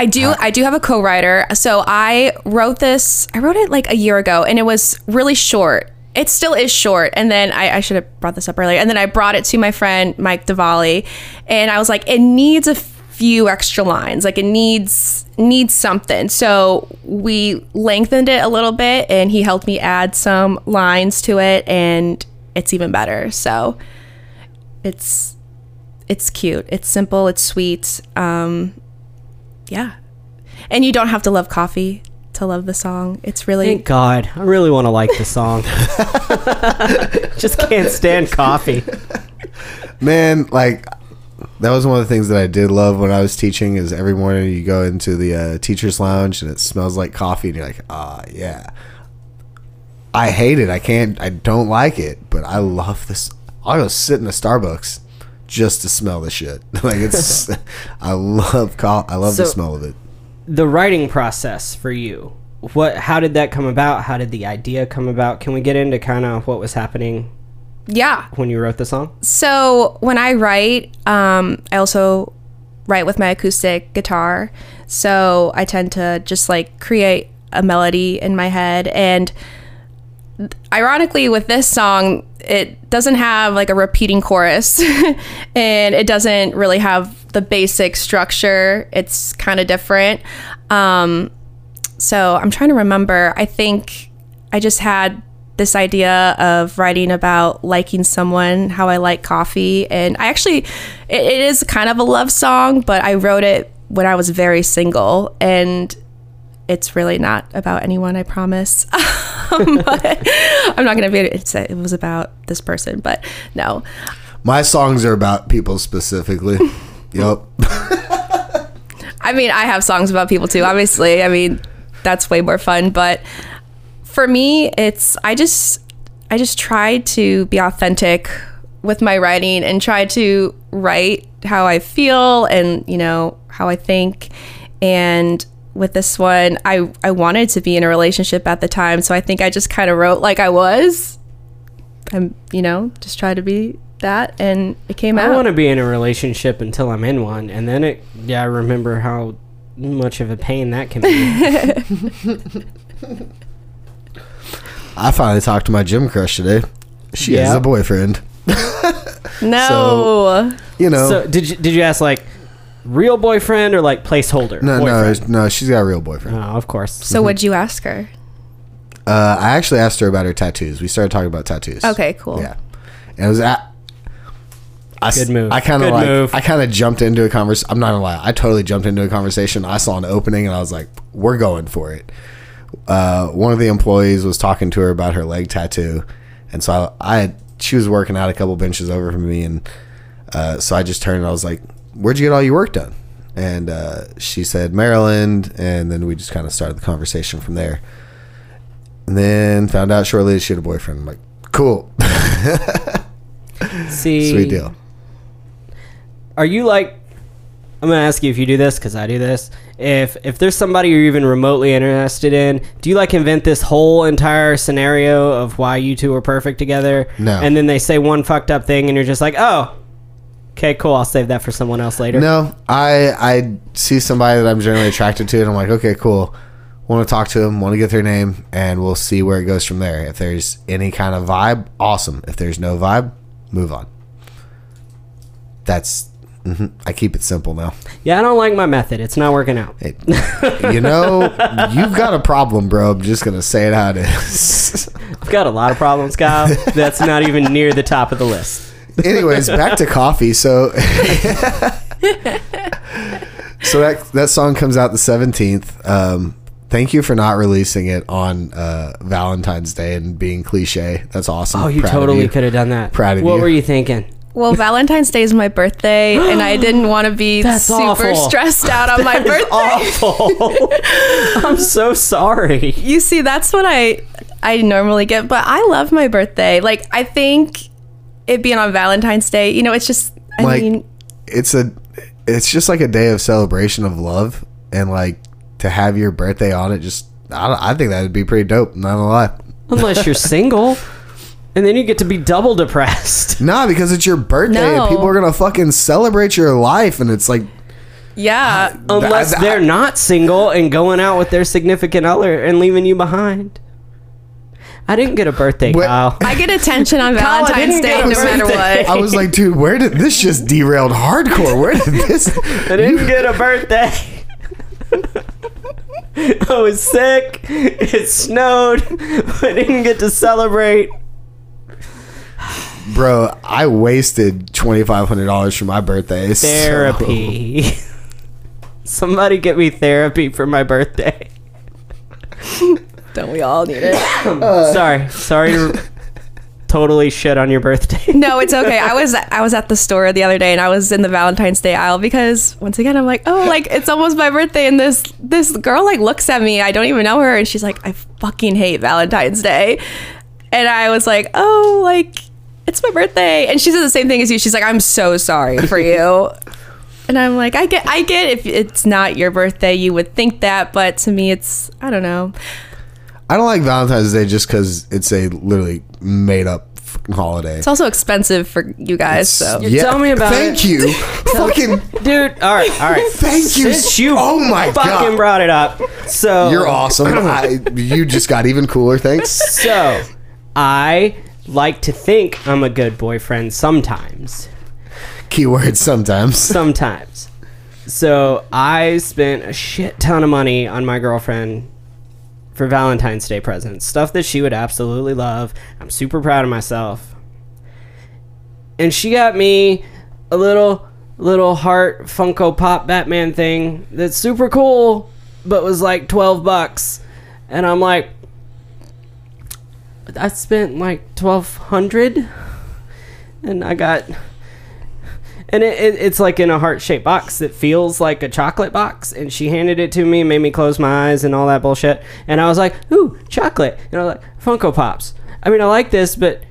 I do. I do have a co-writer. So I wrote this. I wrote it like a year ago, and it was really short. It still is short. And then I, I should have brought this up earlier. And then I brought it to my friend Mike Diwali, and I was like, it needs a few extra lines. Like it needs needs something. So we lengthened it a little bit, and he helped me add some lines to it, and it's even better. So it's it's cute. It's simple. It's sweet. Um, yeah. And you don't have to love coffee to love the song. It's really Thank God. I really want to like the song. Just can't stand coffee. man like that was one of the things that i did love when i was teaching is every morning you go into the uh, teacher's lounge and it smells like coffee and you're like ah yeah i hate it i can't i don't like it but i love this i'll go sit in a starbucks just to smell the shit like it's i love co- i love the smell of it The writing process for you. What how did that come about? How did the idea come about? Can we get into kind of what was happening yeah. when you wrote the song? So when I write, um, I also write with my acoustic guitar. So I tend to just like create a melody in my head. And ironically, with this song, it doesn't have like a repeating chorus and it doesn't really have the basic structure. It's kind of different. Um, so I'm trying to remember. I think I just had this idea of writing about liking someone, how I like coffee, and I actually, it, it is kind of a love song, but I wrote it when I was very single, and it's really not about anyone. I promise. I'm not gonna be. It's it was about this person, but no. my songs are about people specifically yep I mean, I have songs about people too, obviously. I mean, that's way more fun, but for me, it's I just I just try to be authentic with my writing and try to write how I feel and, you know, how I think. And with this one, I I wanted to be in a relationship at the time, so I think I just kind of wrote like I was. I'm, you know, just try to be that and it came I out. I want to be in a relationship until I'm in one, and then it. Yeah, I remember how much of a pain that can be. i finally talked to my gym crush today she has a boyfriend no. you know so did you did you ask like real boyfriend or like placeholder? no boyfriend? no no she's got a real boyfriend Oh, of course. So what'd you ask her? Uh, I actually asked her about her tattoos. We started talking about tattoos. Okay, cool. Yeah, and it was at. I, s- Good move. I kind of like. move. I kind of jumped into a conversation. I'm not gonna lie. I totally jumped into a conversation. I saw an opening and I was like, "We're going for it." Uh, one of the employees was talking to her about her leg tattoo, and so I, I she was working out a couple benches over from me, and Uh, so I just turned and I was like, "Where'd you get all your work done?" And uh, she said Maryland, and then we just kind of started the conversation from there. And then found out shortly that she had a boyfriend. I'm like, "Cool, See, sweet deal." Are you like? I'm gonna ask you if you do this because I do this. If if there's somebody you're even remotely interested in, do you like invent this whole entire scenario of why you two are perfect together? No. And then they say one fucked up thing, and you're just like, oh, okay, cool. I'll save that for someone else later. No, I I see somebody that I'm generally attracted to, and I'm like, okay, cool. Want to talk to them, want to get their name, and we'll see where it goes from there. If there's any kind of vibe, awesome. If there's no vibe, move on. That's mhm. I keep it simple now. Yeah, I don't like my method. It's not working out. Hey, you know, you've got a problem, bro. I'm just gonna say it how it is. I've got a lot of problems, Kyle. That's not even near the top of the list. Anyways, back to coffee. So, so that that song comes out the seventeenth. Um, thank you for not releasing it on uh, Valentine's Day and being cliche. That's awesome. Oh, you Proud totally could have done that. Proud of what you. were you thinking? Well, Valentine's Day is my birthday, and I didn't want to be That's super awful. stressed out on my birthday. Awful. I'm so sorry. You see, that's what I I normally get, but I love my birthday. Like I think it being on Valentine's Day, you know, it's just I Like, mean, It's a, it's just like a day of celebration of love, and like to have your birthday on it. Just, I, I think that would be pretty dope. Not gonna lie. Unless you're single. And then you get to be double depressed. Nah, because it's your birthday No. and people are gonna fucking celebrate your life, and it's like yeah. Unless That- they're not single and going out with their significant other and leaving you behind. I didn't get a birthday, What- Kyle. I get attention on Kyle, I Valentine's didn't Day get no a matter birthday. what. I was like, dude, where did this just derailed hardcore? Where did this? I didn't get a birthday. I was sick. It snowed. I didn't get to celebrate. Bro, I wasted twenty five hundred dollars for my birthday. so- Therapy. Somebody get me therapy for my birthday. Don't we all need it? Uh, sorry. Sorry to totally shit on your birthday. No, it's okay. I was I was at the store the other day and I was in the Valentine's Day aisle because once again I'm like, oh, like it's almost my birthday and this this girl like looks at me. I don't even know her and she's like, I fucking hate Valentine's Day, and I was like, oh, like it's my birthday, and she said the same thing as you. She's like, I'm so sorry for you. And I'm like, I get, I get if it's not your birthday, you would think that, but to me, it's, I don't know. I don't like Valentine's Day just because it's a literally made up holiday. It's also expensive for you guys, so You- Tell me about it. Thank it. you, fucking. Dude, all right, all right. Thank you. Since you Oh my fucking God. brought it up. So You're awesome. I, you just got even cooler. Thanks. So, I like to think I'm a good boyfriend sometimes. Keywords sometimes. Sometimes. So, I spent a shit ton of money on my girlfriend for Valentine's Day presents. Stuff that she would absolutely love. I'm super proud of myself. And she got me a little little heart Funko Pop Batman thing that's super cool, but was like 12 bucks. And I'm like I spent like 1200 and I got and it, it, it's like in a heart-shaped box that feels like a chocolate box and she handed it to me and made me close my eyes and all that bullshit and i was like ooh chocolate and i was like funko pops i mean i like this but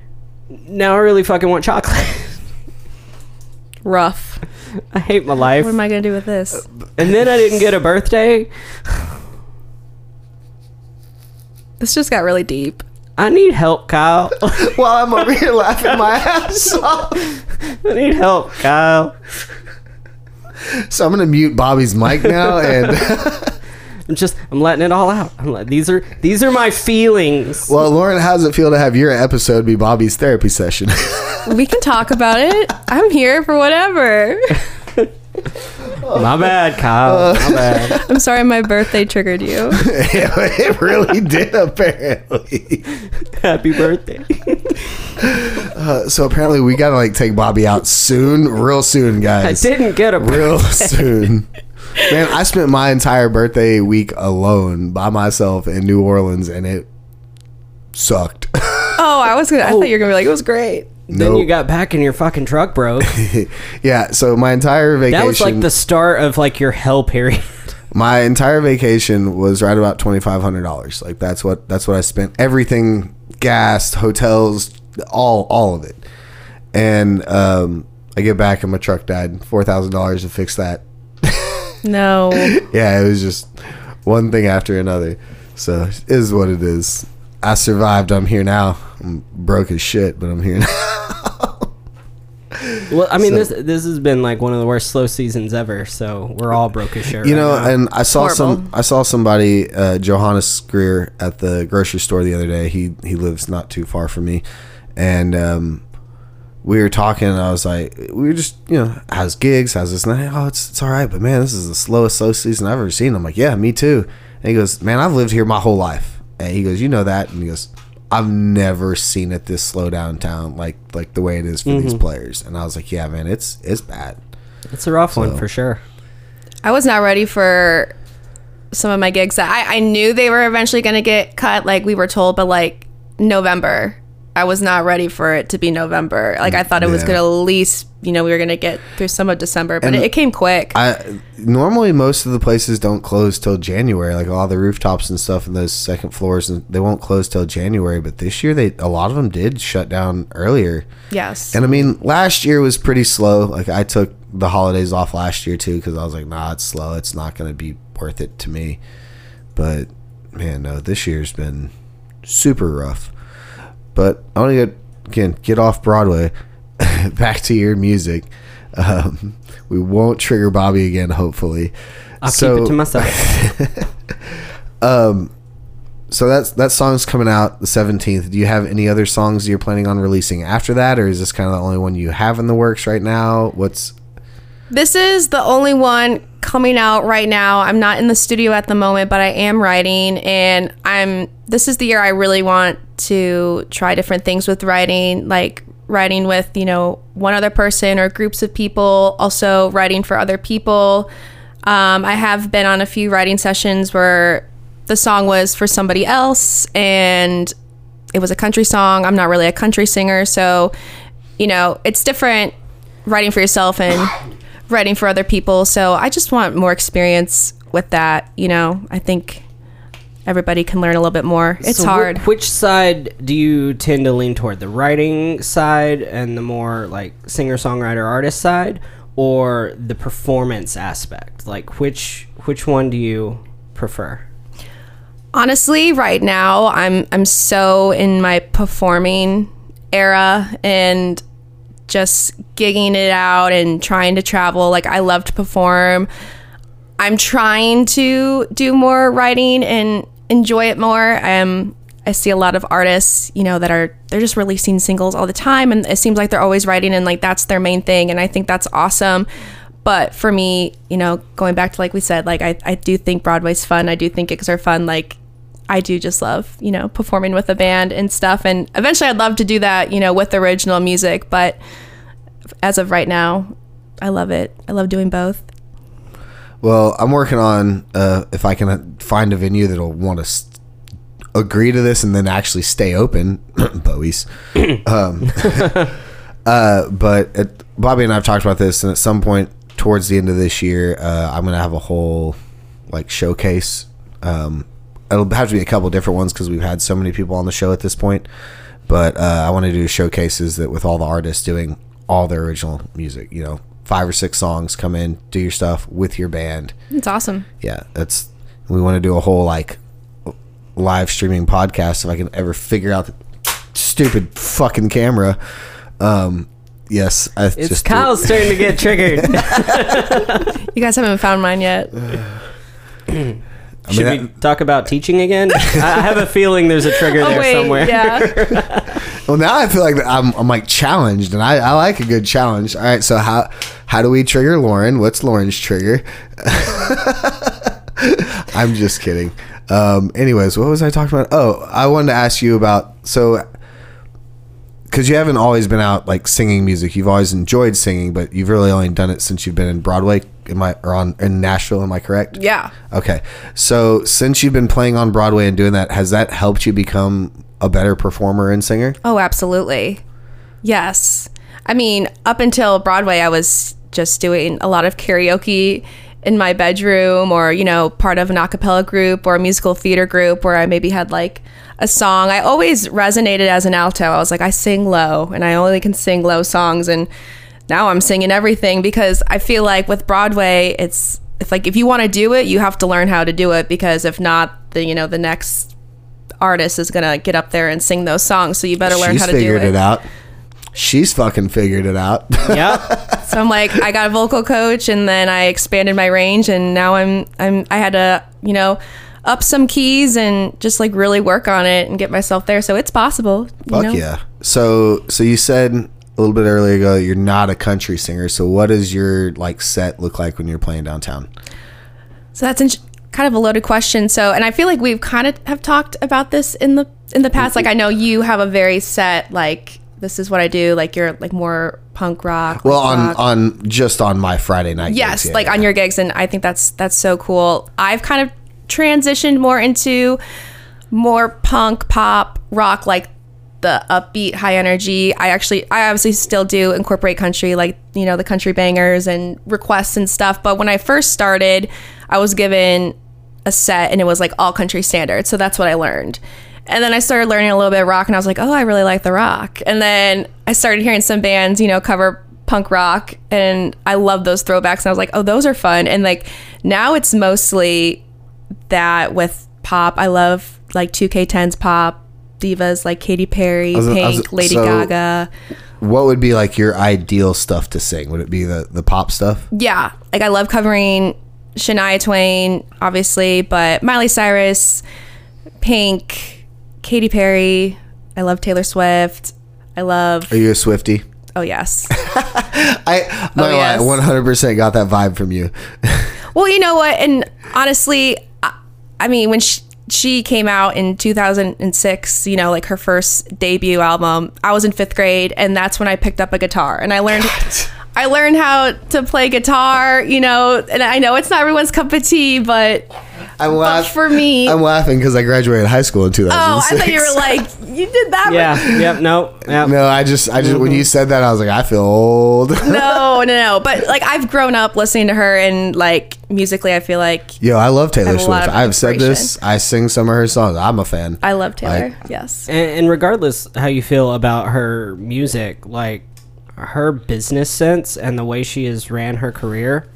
now i really fucking want chocolate rough. i hate my life What am I gonna do with this? and then i didn't get a birthday This just got really deep. I need help kyle While I'm over here laughing my ass off. i need help kyle So I'm gonna mute Bobby's mic now, and i'm just i'm letting it all out I'm like, these are these are my feelings well, Lauren, how does it feel to have your episode be Bobby's therapy session? We can talk about it. I'm here for whatever. my bad kyle uh, my bad I'm sorry my birthday triggered you. it really did, apparently. happy birthday uh, So apparently, we gotta like take Bobby out soon, real soon, guys. i guys. didn't get a real soon. Man, I spent my entire birthday week alone by myself in New Orleans, and it sucked. Oh, I was gonna. I thought oh. you were gonna be like, it was great. Then Nope. you got back and your fucking truck broke. yeah. So my entire vacation. That was like the start of like your hell period. my entire vacation was right about twenty five hundred dollars. Like that's what that's what I spent. Everything, gas, hotels, all all of it. And um, I get back and my truck died. Four thousand dollars to fix that. No. Yeah, it was just one thing after another. So it is what it is. I survived. I'm here now. I'm broke as shit, but I'm here now. Well, I mean, So- this this has been like one of the worst slow seasons ever. So we're all broke as shit. You right know, now. and I saw some. I saw somebody, uh, Johannes Greer, at the grocery store the other day. He he lives not too far from me, and um, we were talking. And I was like, we were just you know, how's gigs? How's this? And I, oh, it's it's all right, but man, this is the slowest slow season I've ever seen. I'm like, yeah, me too. And he goes, man, I've lived here my whole life. And he goes, you know that? And he goes, I've never seen it this slow downtown like like the way it is for these mm-hmm. players. And I was like, yeah, man, it's it's bad. it's a rough one for sure. I was not ready for some of my gigs that I, I knew they were eventually going to get cut, like we were told, but like November. I was not ready for it to be November. Like I thought it was going to at least, you know, we were going to get through some of December, but it, it came quick. I normally most of the places don't close till January. Like all the rooftops and stuff and those second floors, and they won't close till January. But this year, they a lot of them did shut down earlier. yes. And I mean, last year was pretty slow. Like I took the holidays off last year too because I was like, nah, it's slow. It's not going to be worth it to me. But man, no, this year's been super rough. But I want to get again get off Broadway, back to your music. Um, we won't trigger Bobby again, hopefully. I'll So- keep it to myself. um, So that's that song's coming out the seventeenth. Do you have any other songs you're planning on releasing after that, or is this kind of the only one you have in the works right now? What's This is the only one coming out right now. I'm not in the studio at the moment, but I am writing and I'm this is the year I really want to try different things with writing, like writing with, you know, one other person or groups of people, also writing for other people. Um, I have been on a few writing sessions where the song was for somebody else and it was a country song. I'm not really a country singer, so you know, it's different writing for yourself and writing for other people. So I just want more experience with that. You know, I think everybody can learn a little bit more. It's So wh- hard. which side do you tend to lean toward? The writing side and the more like singer songwriter artist side, or the performance aspect? Like which which one do you prefer? Honestly, right now I'm I'm so in my performing era and just gigging it out and trying to travel. Like I love to perform. I'm trying to do more writing and enjoy it more. Um, I see a lot of artists, you know, that are they're just releasing singles all the time, and it seems like they're always writing, and like that's their main thing, and I think that's awesome. But for me, you know, going back to like we said, like I, I do think Broadway's fun. I do think gigs are fun. Like I do just love, you know, performing with a band and stuff. And eventually I'd love to do that, you know, with original music. But as of right now, I love it. I love doing both. well? I'm working on uh, if I can find a venue that'll want to st- agree to this and then actually stay open. Bowie's. um, uh, but at, Bobby and I have talked about this, and at some point towards the end of this year, uh, I'm gonna have a whole like showcase. Um, it'll have to be a couple different ones because we've had so many people on the show at this point. But uh, I want to do showcases that with all the artists doing all their original music. You know, five or six songs. Come in, do your stuff with your band. It's awesome. Yeah, that's. We want to do a whole like live streaming podcast if I can ever figure out the stupid fucking camera. Um, yes, I It's just Kyle's starting to get triggered. You guys haven't found mine yet. Should mean, we talk about teaching again? I I have a feeling there's a trigger there somewhere. Oh, yeah. Well, now I feel like I'm, I'm like challenged, and I, I like a good challenge. All right, so how how do we trigger Lauren? What's Lauren's trigger? I'm just kidding. Um, anyways, what was I talking about? Oh, I wanted to ask you about so because you haven't always been out like singing music. You've always enjoyed singing, but you've really only done it since you've been in Broadway. Am I or on in Nashville? Am I correct? yeah. Okay. So since you've been playing on Broadway and doing that, has that helped you become a better performer and singer? Oh, absolutely. Yes. I mean, up until Broadway, I was just doing a lot of karaoke in my bedroom or, you know, part of an a cappella group or a musical theater group where I maybe had like a song. I always resonated as an alto. I was like, I sing low and I only can sing low songs. And now I'm singing everything because I feel like with Broadway, it's, it's like if you want to do it, you have to learn how to do it because if not, the, you know, the next artist is going to get up there and sing those songs. So you better learn She's how to do figured it. it out. She's fucking figured it out. Yep. So I'm like, I got a vocal coach, and then I expanded my range, and now I'm I'm I had to you know up some keys and just like really work on it and get myself there. So it's possible. You Fuck know? yeah. So so you said a little bit earlier ago you're not a country singer. So what does your like set look like when you're playing downtown? So that's in- kind of a loaded question. So, and I feel like we've kind of have talked about this in the in the past. Mm-hmm. Like I know you have a very set like this is what I do. Like you're like more punk rock. Well, on rock. on just on my Friday night. yes gigs, yeah, like yeah. on your gigs and i think that's that's so cool i've kind of transitioned more into more punk pop rock like the upbeat high energy i actually i obviously still do incorporate country like you know the country bangers and requests and stuff but when i first started i was given a set and it was like all country standards so that's what i learned and then I started learning a little bit of rock, and I was like, "Oh, I really like the rock." And then I started hearing some bands, you know, cover punk rock, and I love those throwbacks. And I was like, "Oh, those are fun." And like now, it's mostly that with pop. I love like 2K10's pop divas like Katy Perry, was- I was- Pink, Lady so- Gaga. What would be like your ideal stuff to sing? Would it be the the pop stuff? Yeah, like I love covering Shania Twain, obviously, but Miley Cyrus, Pink, Katy Perry. I love Taylor Swift. I love. Are you a Swiftie? Oh yes. I no, Oh, yes. 100% got that vibe from you. Well, you know what? And honestly, I, I mean, when she, she came out in 2006, you know, like her first debut album, I was in fifth grade, and that's when I picked up a guitar and I learned. I learned how to play guitar, you know, and I know it's not everyone's cup of tea, but I'm but laughing. for me, I'm laughing because I graduated high school in 2006. oh, I thought you were like, you did that. Yeah. Yep. No. Yep. No, I just, I just, when you said that, I was like, I feel old. no, no, no. But like, I've grown up listening to her, and like musically, I feel like Yo, I love Taylor have a lot Swift. I've said this. I sing some of her songs. I'm a fan. I love Taylor. Like- yes. And, and regardless how you feel about her music, like her business sense and the way she has ran her career,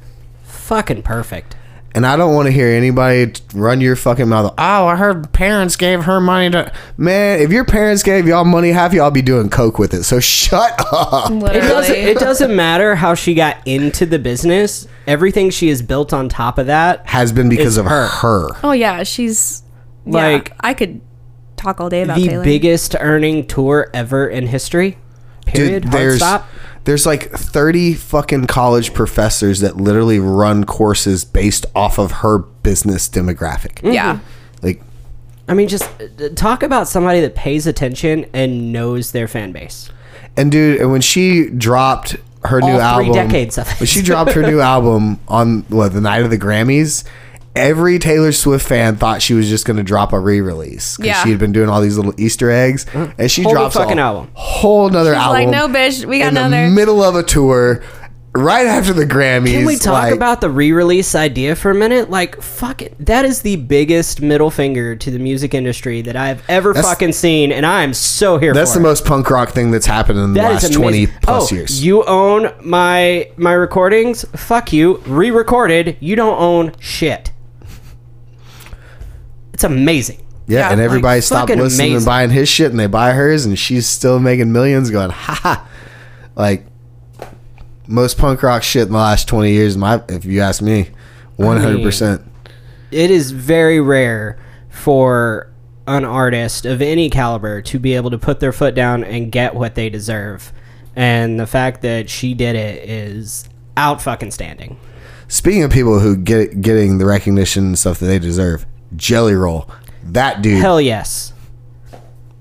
fucking perfect. And I don't want to hear anybody run your fucking mouth. Oh, I heard parents gave her money to. Man, if your parents gave y'all money, half y'all be doing coke with it. So shut up. It doesn't. It doesn't matter how she got into the business. Everything she has built on top of that. Has been because of her. her. Oh yeah, she's Like- like I could talk all day about the Taylor. biggest earning tour ever in history. Period. Dude, there's stop. there's like 30 fucking college professors that literally run courses based off of her business demographic. yeah. Like I mean, just uh, talk about somebody that pays attention and knows their fan base. And dude, and when she dropped her new three album, decades of it. when she dropped her new album on what the night of the Grammys, every Taylor Swift fan thought she was just going to drop a re-release because Yeah. she had been doing all these little Easter eggs, mm-hmm. and she Whole drops fucking a album. whole another She's album. like, no, bitch, we got in another. the middle of a tour, right after the Grammys. Can we talk like- about the re-release idea for a minute? Like, fuck it. That is the biggest middle finger to the music industry that I've ever fucking seen, and I am so here for it. That's the it. most punk rock thing that's happened in the That is last twenty plus oh, years. You own my my recordings. Fuck you. Re-recorded. You don't own shit. It's amazing. yeah, Yeah, and like, everybody stopped fucking listening and buying his shit, and they buy hers, and she's still making millions. Going, ha ha, like most punk rock shit in the last twenty years. My, if you ask me, one hundred percent. It is very rare for an artist of any caliber to be able to put their foot down and get what they deserve. And the fact that she did it is out fucking standing. Speaking of people who get getting the recognition and stuff that they deserve, Jelly Roll, that dude. Hell yes.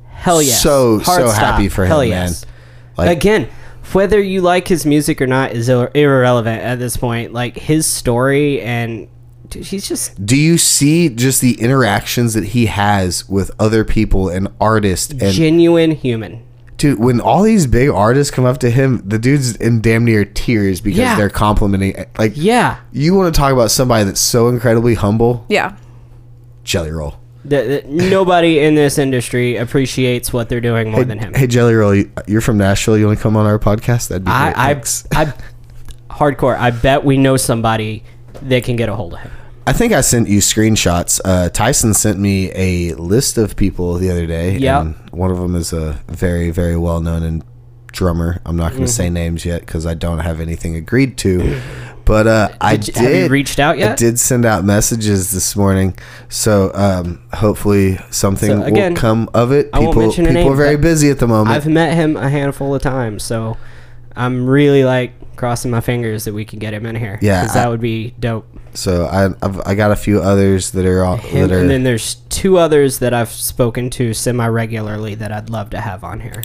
Hell yes. So- Hard so stop. happy for him, Hell man. Like- Again, whether you like his music or not is ir- irrelevant at this point. Like his story and dude, he's just do you see just the interactions that he has with other people and artists and genuine human. dude, when all these big artists come up to him, the dude's in damn near tears because Yeah. they're complimenting. Like, Yeah. you want to talk about somebody that's so incredibly humble? Yeah. Jelly Roll. The, the- nobody in this industry appreciates what they're doing more Hey, than him. hey, Jelly Roll, you- you're from Nashville. You want to come on our podcast? That'd be great. I, I, Thanks. I, hardcore. I bet we know somebody that can get a hold of him. I think I sent you screenshots. Uh, Tyson sent me a list of people the other day. Yep. and One of them is a very, very well known and drummer. I'm not going to Mm-hmm. say names yet because I don't have anything agreed to. But uh, I Did you- did. have you reached out I yet? did send out messages this morning, so um, hopefully something So, again, will come of it. I People, people name, are very busy at the moment. I've met him a handful of times, so I'm really like crossing my fingers that we can get him in here. Yeah, because that would be dope. so I, I've, I got a few others that are all, Him, that are and then there's two others that I've spoken to semi regularly that I'd love to have on here.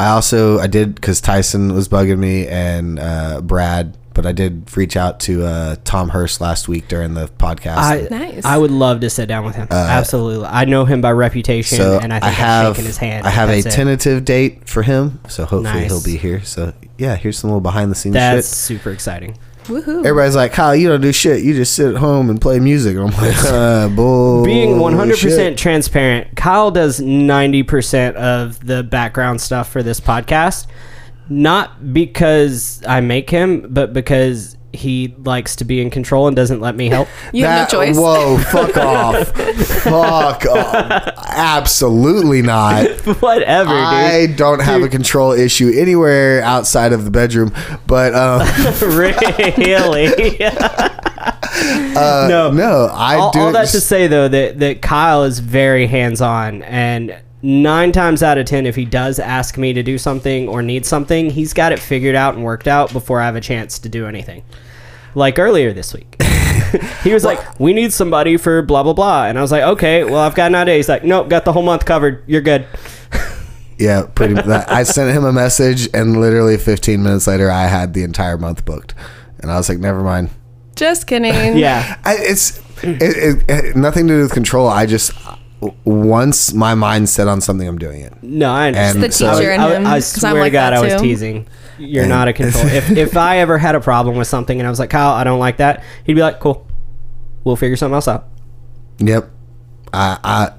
I also I did because Tyson was bugging me and uh, Brad, but I did reach out to uh, Tom Hurst last week during the podcast. I Nice. I would love to sit down with him. Absolutely, I know him by reputation, so and I I, think I have have shaken his hand. I have a That's it. tentative date for him, so hopefully Nice. he'll be here. So yeah, here's some little behind the scenes That's shit. super exciting. Woohoo. Everybody's like, Kyle, you don't do shit. You just sit at home and play music. And I'm like, uh, bull. Being 100% shit." transparent, Kyle does 90% of the background stuff for this podcast. Not because I make him, but because he likes to be in control and doesn't let me help. You have no choice. Whoa, fuck off. fuck off. Absolutely not. Whatever, I dude. don't have a control issue anywhere outside of the bedroom, but um, really? uh, No. no, I all, do. all that to say though that that Kyle is very hands on and nine times out of ten if he does ask me to do something or need something he's got it figured out and worked out before I have a chance to do anything like earlier this week he was like we need somebody for blah blah blah and I was like okay well I've got an idea he's like nope got the whole month covered you're good yeah, pretty. That, I sent him a message, and literally 15 minutes later, I had the entire month booked, and I was like, never mind. Just kidding. yeah I, it's it, it, it, nothing to do with control. I just once my mind's set on something, I'm doing it. no I understand And the so- teacher in I, him. I 'cause I'm swear to God, I was teasing. You're And- not a control. if if I ever had a problem with something and I was like, Kyle, I don't like that, he'd be like, Cool, we'll figure something else out. Yep. I I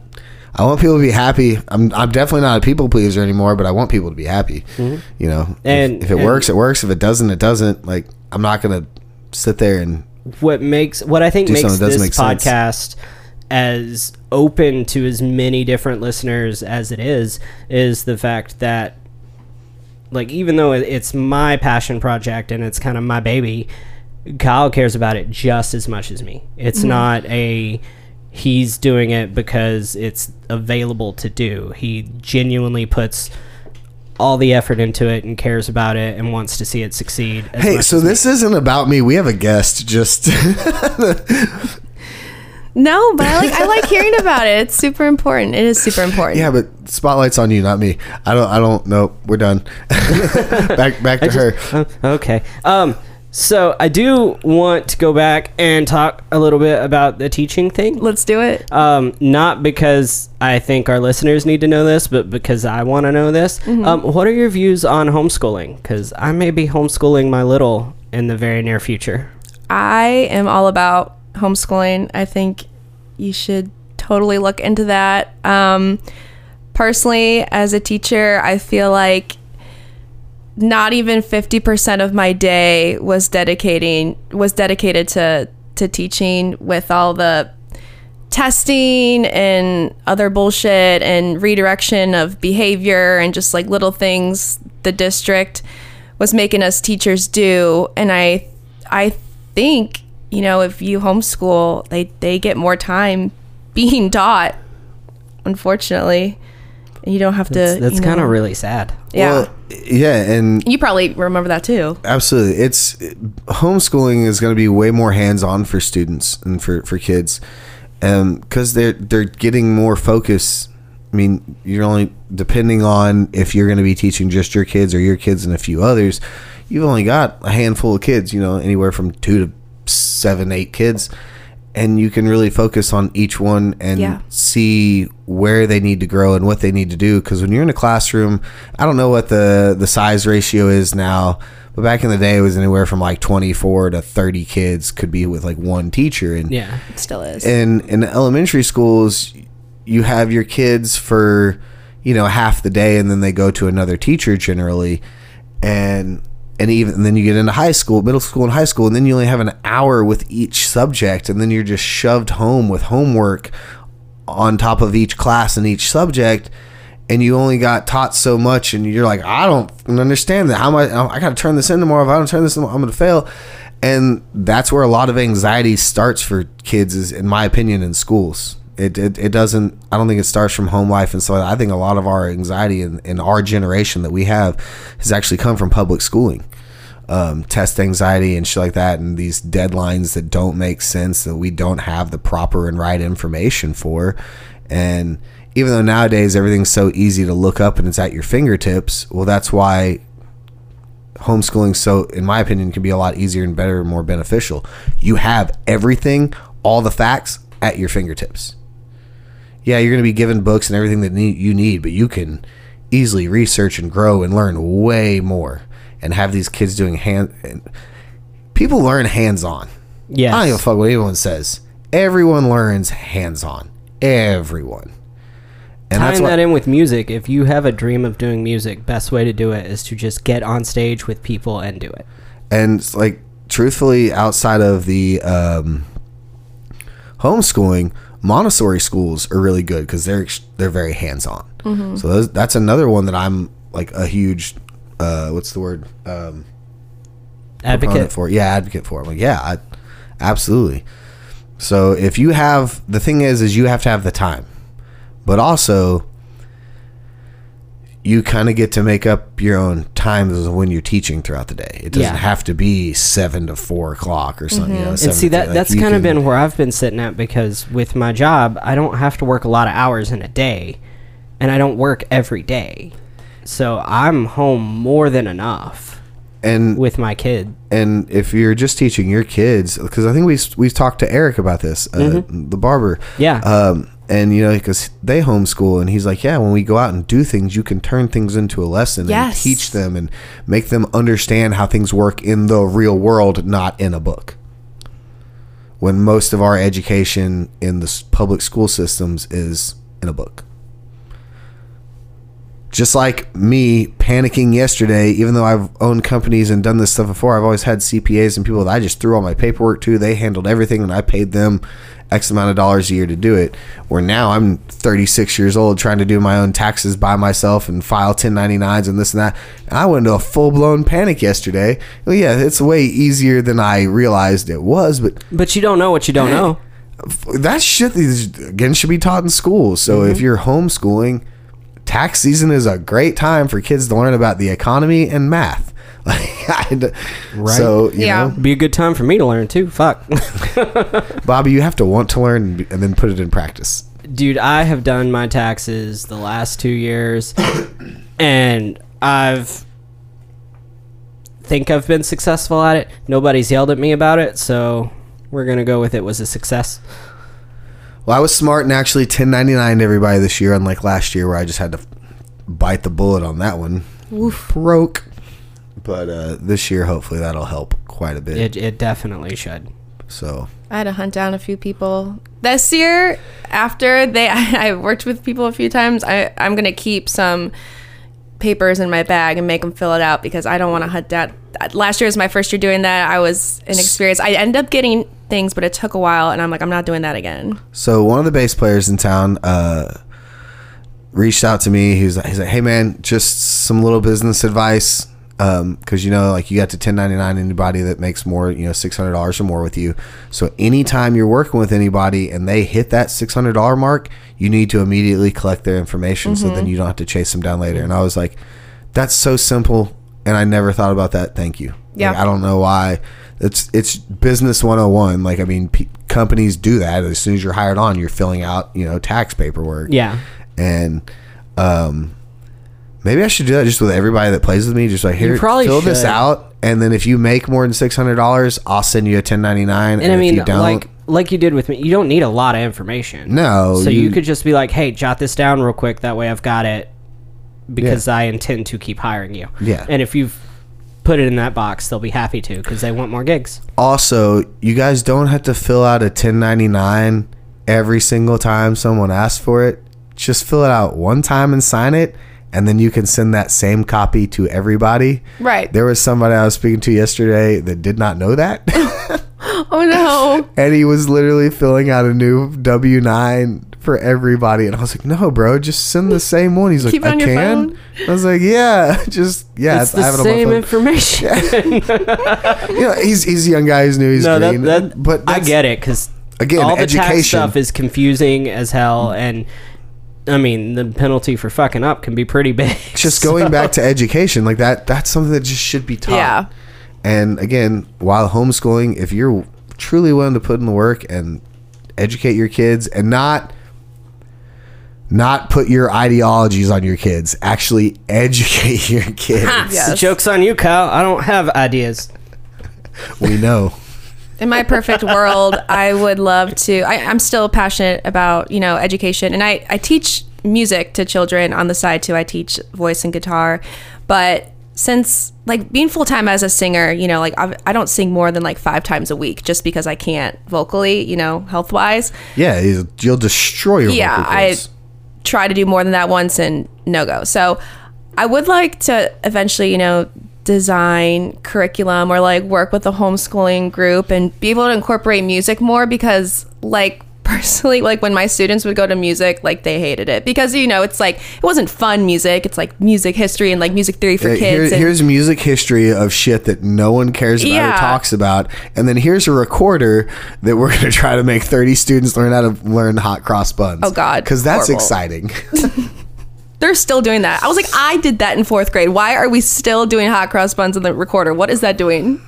I want people to be happy. I'm I'm definitely not a people pleaser anymore, but I want people to be happy. Mm-hmm. You know, And- if, it and- works, it works. If it doesn't, it doesn't. Like I'm not gonna sit there and What makes what I think Do makes something that doesn't this make sense. As open to as many different listeners as it is is the fact that like even though it's my passion project and it's kind of my baby Kyle cares about it just as much as me. It's mm-hmm. not a he's doing it because it's available to do. He genuinely puts all the effort into it and cares about it and wants to see it succeed. as hey. So as me. this isn't about me. We have a guest. Just No, but I like I like hearing about it. It's super important. It is super important. yeah, but spotlight's on you, not me. I don't. I don't. Nope. We're done. back back to her. Uh, okay. Um. So I do want to go back and talk a little bit about the teaching thing. Let's do it. Um, not because I think our listeners need to know this, but because I want to know this. Um, what are your views on homeschooling? Because I may be homeschooling my little in the very near future. I am all about homeschooling. I think you should totally look into that. Um, personally, as a teacher, I feel like not even 50% of my day was dedicating was dedicated to to teaching with all the testing and other bullshit and redirection of behavior and just like little things the district was making us teachers do and i i think you know if you homeschool they they get more time being taught unfortunately and you don't have to That's, that's you kind of really sad. yeah Well, yeah, and you probably remember that too absolutely, it's homeschooling is going to be way more hands on for students and for for kids, um, because they're they're getting more focus. I mean, you're only depending on if you're going to be teaching just your kids or your kids and a few others. You've only got a handful of kids, you know, anywhere from two to seven, eight kids, and you can really focus on each one and Yeah. see where they need to grow and what they need to do because when you're in a classroom i don't know what the the size ratio is now but back in the day it was anywhere from like 24 to 30 kids could be with like one teacher and Yeah. It still is. And in elementary schools you have your kids for you know half the day and then they go to another teacher generally and and even and then you get into high school middle school and high school and then you only have an hour with each subject and then you're just shoved home with homework on top of each class and each subject and you only got taught so much and you're like i don't understand that. How am i oh, i gotta turn this in tomorrow. If i don't turn this in i'm gonna fail. And that's where a lot of anxiety starts for kids is in my opinion in schools it, it, it doesn't i don't think it starts from home life and so i think a lot of our anxiety in, in our generation that we have has actually come from public schooling um, test anxiety and shit like that, and these deadlines that don't make sense that we don't have the proper and right information for. And even though nowadays everything's so easy to look up and it's at your fingertips, well, that's why homeschooling, so in my opinion, can be a lot easier and better and more beneficial. You have everything, all the facts at your fingertips. Yeah, you're going to be given books and everything that you need, but you can easily research and grow and learn way more and have these kids doing hand people learn hands on. Yes. I don't give a fuck what anyone says. Everyone learns hands on. Everyone. And Tying that in with music, if you have a dream of doing music, best way to do it is to just get on stage with people and do it. and like truthfully outside of the um, homeschooling montessori schools are really good because they're they're very hands-on. So those, that's another one that i'm like a huge uh, what's the word um, Advocate. for. Yeah advocate for. I'm like yeah I, absolutely. So if you have the thing is is you have to have the time. But also you kind of get to make up your own times when you're teaching throughout the day it doesn't Yeah. have to be seven to four o'clock or something you know, And see that. Like, that's kind of been where I've been sitting at because with my job, I don't have to work a lot of hours in a day, and I don't work every day, so I'm home more than enough and with my kid. and if you're just teaching your kids because i think we we've talked to eric about this uh, the barber Mm-hmm. Yeah. um and you know because they homeschool and he's like yeah when we go out and do things you can turn things into a lesson and teach them and make them understand how things work in the real world not in a book. When most of our education in the public school systems is in a book just like me panicking yesterday, even though I've owned companies and done this stuff before, I've always had CPAs and people that I just threw all my paperwork to. They handled everything and I paid them X amount of dollars a year to do it. Where now I'm 36 years old trying to do my own taxes by myself and file 1099s and this and that. And I went into a full blown panic yesterday. Well, yeah, it's way easier than I realized it was, but But you don't know what you don't know. that shit is, again should be taught in school. So Mm-hmm. if you're homeschooling, tax season is a great time for kids to learn about the economy and math. Like, I d- So you Yeah. know, Be a good time for me to learn too. Fuck. Bobby, you have to want to learn and then put it in practice. Dude, I have done my taxes the last two years, and I've think I've been successful at it. Nobody's yelled at me about it, so we're gonna go with it was a success. Well, I was smart and actually 1099 to everybody this year, unlike last year where I just had to bite the bullet on that one. Oof. Broke. But uh, this year, hopefully, that'll help quite a bit. It it definitely should. so I had to hunt down a few people this year. After they, I, I worked with people a few times. I, I'm gonna keep some papers in my bag and make them fill it out because I don't want to hunt down. Last year was my first year doing that. I was inexperienced. I ended up getting things, but it took a while, and I'm like, I'm not doing that again. So one of the bass players in town uh, reached out to me. He was he's like, "Hey man, just some little business advice, because you know, like you got to 1099 anybody that makes more, you know, six hundred dollars or more with you. So anytime you're working with anybody and they hit that six hundred dollar mark, you need to immediately collect their information so then you don't have to chase them down later." And I was like, "That's so simple." And I never thought about that. Thank you. Yeah. Like, I don't know why. It's it's business 101. Like I mean, p- companies do that. As soon as you're hired on, you're filling out you know tax paperwork. Yeah. And um, maybe I should do that just with everybody that plays with me. Just like here, probably fill this out, and then if you make more than six hundred dollars, I'll send you a 1099. And, And I if mean, you don't, like like you did with me, you don't need a lot of information. No, So you, you- could just be like, "Hey, jot this down real quick. That way, I've got it because I intend to keep hiring you." Yeah. And if you've put it in that box, they'll be happy to because they want more gigs. also, you guys don't have to fill out a 1099 every single time someone asks for it. Just fill it out one time and sign it, and then you can send that same copy to everybody. Right. There was somebody I was speaking to yesterday that did not know that. Oh no. and he was literally filling out a new W 9 for everybody. And I was like, no, bro, just send the same one. He's like, Keep it I on your can. phone? I was like, yeah, just, yeah, it's I the have it same on my phone. information. you know, he's, he's a young guy who's new, he's no, that, green. that, but I get it because Again, all the tax stuff is confusing as hell, and I mean the penalty for fucking up can be pretty big. just going back to education like that that's something that just should be taught Yeah. And again while homeschooling if you're truly willing to put in the work and educate your kids and not not put your ideologies on your kids actually educate your kids Yes. Jokes on you, Kyle. I don't have ideas. we know In my perfect world, I would love to. I, I'm still passionate about you know education, and I I teach music to children on the side too. I teach voice and guitar, but since like being full time as a singer, you know, like I've, I don't sing more than like five times a week just because I can't vocally, you know, health wise. yeah you'll- you'll destroy your Yeah, I try to do more than that once and no go. So I would like to eventually, you know, design curriculum or like work with a homeschooling group and be able to incorporate music more because like personally like when my students would go to music like they hated it because you know it's like it wasn't fun music it's like music history and like music theory for here- kids and, here's music history of shit that no one cares about or talks about, and then here's a recorder that we're gonna try to make 30 students learn how to learn hot cross buns. Oh, God. because that's Horrible. exciting. they're still doing that i was like i did that in fourth grade why are we still doing hot cross buns in the recorder what is that doing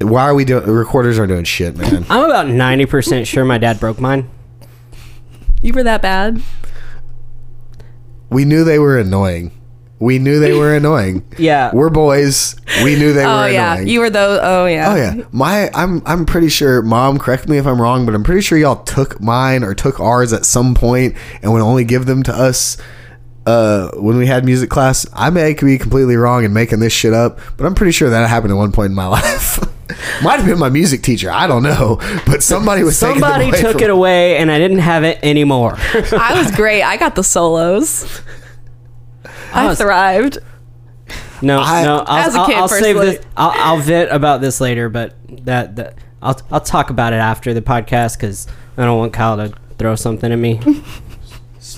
Why are we doing? Recorders aren't doing shit, man. I'm about ninety percent sure my dad broke mine. you were that bad we knew they were annoying. We knew they were annoying. Yeah. we're boys. We knew they oh were yeah annoying. you were those oh yeah Oh yeah, my I'm I'm pretty sure. Mom, correct me if I'm wrong, but I'm pretty sure y'all took mine or took ours at some point and would only give them to us uh, when we had music class. I may be completely wrong and making this shit up, but I'm pretty sure that happened at one point in my life. Might have been my music teacher. I don't know, but somebody was Somebody them took from- it away, and I didn't have it anymore. I was great. I got the solos. I was- thrived. No, I- no. I'll, As a I'll, kid, I'll save this. I'll, I'll vent about this later, but that that I'll I'll talk about it after the podcast because I don't want Kyle to throw something at me.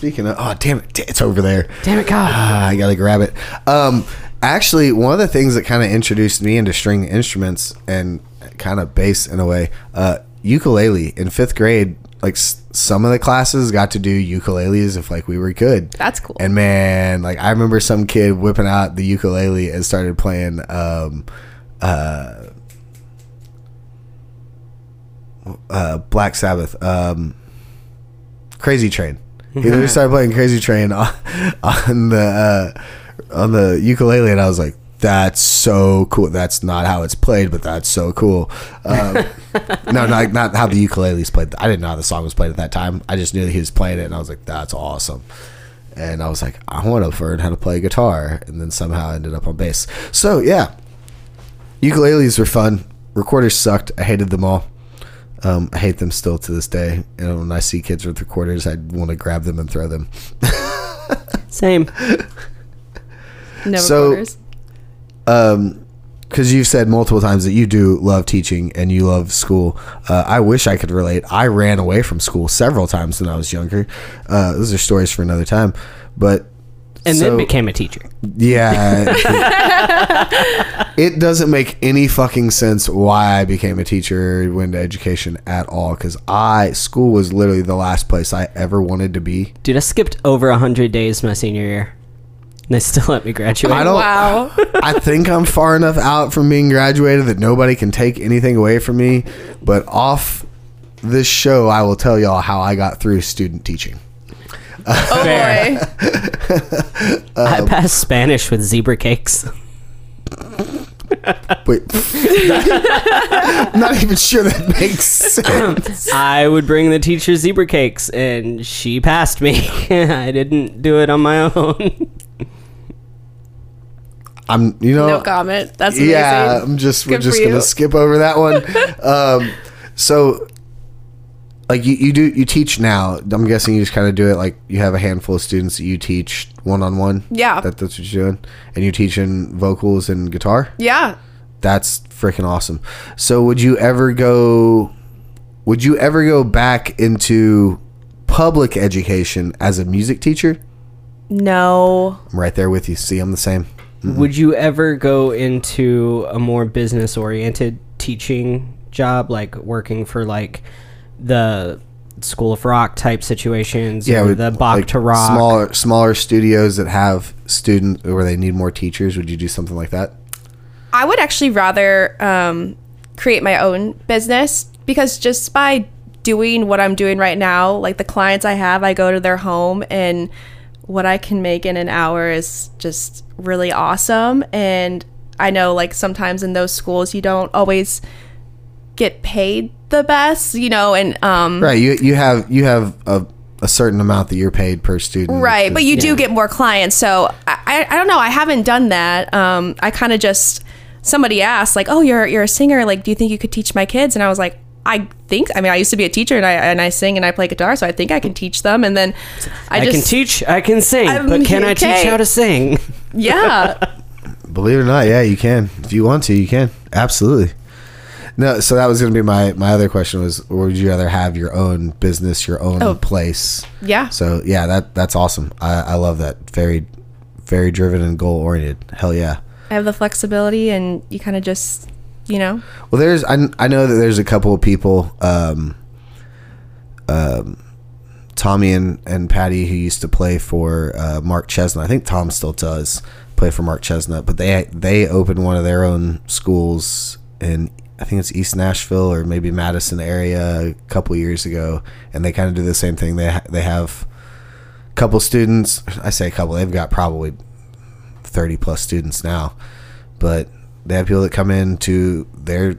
Speaking of, oh damn it, it's over there. Damn it, God! Ah, I gotta grab it. Um, actually, one of the things that kind of introduced me into string instruments and kind of bass in a way, uh, ukulele in fifth grade. Like s- some of the classes got to do ukuleles if like we were good. That's cool. And man, like I remember some kid whipping out the ukulele and started playing. Um, uh, uh, Black Sabbath, um, Crazy Train. He literally started playing Crazy Train on, on the uh, on the ukulele, and I was like, "That's so cool." That's not how it's played, but that's so cool. Um, no, not not how the ukulele is played. I didn't know how the song was played at that time. I just knew that he was playing it, and I was like, "That's awesome." And I was like, "I want to learn how to play guitar," and then somehow I ended up on bass. So yeah, ukuleles were fun. Recorders sucked. I hated them all. Um, I hate them still to this day. And when I see kids with recorders, I want to grab them and throw them. Same. No So- recorders. Um, because you've said multiple times that you do love teaching and you love school. Uh, I wish I could relate. I ran away from school several times when I was younger. Uh, those are stories for another time. But And so- then became a teacher. Yeah. it doesn't make any fucking sense why I became a teacher, went to education at all. Because I, school was literally the last place I ever wanted to be. Dude, I skipped over hundred days my senior year. And they still let me graduate. I don't. Wow. I think I'm far enough out from being graduated that nobody can take anything away from me. But off this show, I will tell y'all how I got through student teaching. Oh boy. Um, I passed Spanish with zebra cakes. Wait, I'm not even sure that makes sense. I would bring the teacher zebra cakes, and she passed me. I didn't do it on my own. I'm, you know, No comment. That's amazing. yeah, I'm just we're Good just gonna you. skip over that one. um, so, like you, you do you teach now? I'm guessing you just kind of do it like you have a handful of students that you teach one on one. Yeah. that, that's what you're doing, and you teach in vocals and guitar. Yeah. That's freaking awesome. So, would you ever go? Would you ever go back into public education as a music teacher? No. I'm right there with you. See, I'm the same. Would you ever go into a more business oriented teaching job, like working for like the School of Rock type situations? Yeah, or with, the Bach like, to Rock. smaller smaller studios that have student where they need more teachers. Would you do something like that? I would actually rather um, create my own business because just by doing what I'm doing right now, like the clients I have, I go to their home and what I can make in an hour is just really awesome. And I know, like, sometimes in those schools, you don't always get paid the best, you know, and um, Right. You you have you have a, a certain amount that you're paid per student. Right, but you do get more clients. So I, I, I don't know. I haven't done that. Um, I kind of just somebody asked like, "Oh, you're you're a singer. Like, do you think you could teach my kids?" And I was like, "I think. I mean, I used to be a teacher, and I and I sing and I play guitar, so I think I can teach them." And then I, I just can teach, I can sing, I'm but can I teach how to sing? yeah. Believe it or not, yeah, you can. If you want to, you can. Absolutely. No, so that was going to be my my other question was, would you rather have your own business, your own Oh. place? Yeah. So yeah, that that's awesome. I, I love that. Very, very driven and goal oriented. Hell yeah. I have the flexibility, and you kind of just, you know, Well, there's I, I know that there's a couple of people, um, um, Tommy and, and Patty who used to play for uh, Mark Chesnutt. I think Tom still does play for Mark Chesnutt, but they they opened one of their own schools in I think it's East Nashville or maybe Madison area a couple years ago, and they kind of do the same thing. They ha- they have a couple students. I say a couple. They've got probably thirty plus students now, but they have people that come into their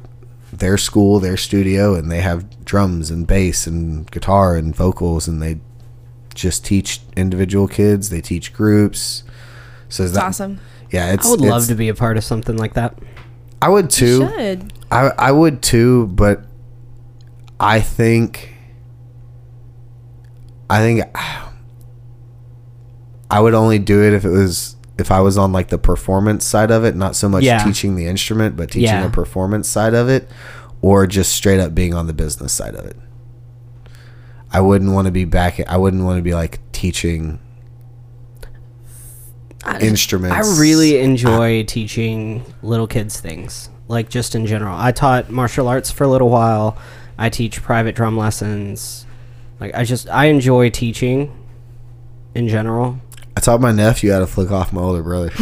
their school, their studio, and they have drums and bass and guitar and vocals, and they just teach individual kids. They teach groups. So it's awesome. Yeah, it's. I would love to be a part of something like that. I would too. Should I I would too, but I think I think I would only do it if it was if I was on like the performance side of it, not so much Yeah. teaching the instrument, but teaching Yeah. the performance side of it, or just straight up being on the business side of it. I wouldn't want to be back. I wouldn't want to be like teaching instruments. I really enjoy teaching little kids things, like just in general. I taught martial arts for a little while. I teach private drum lessons. Like I just I enjoy teaching in general. I taught my nephew how to flick off my older brother.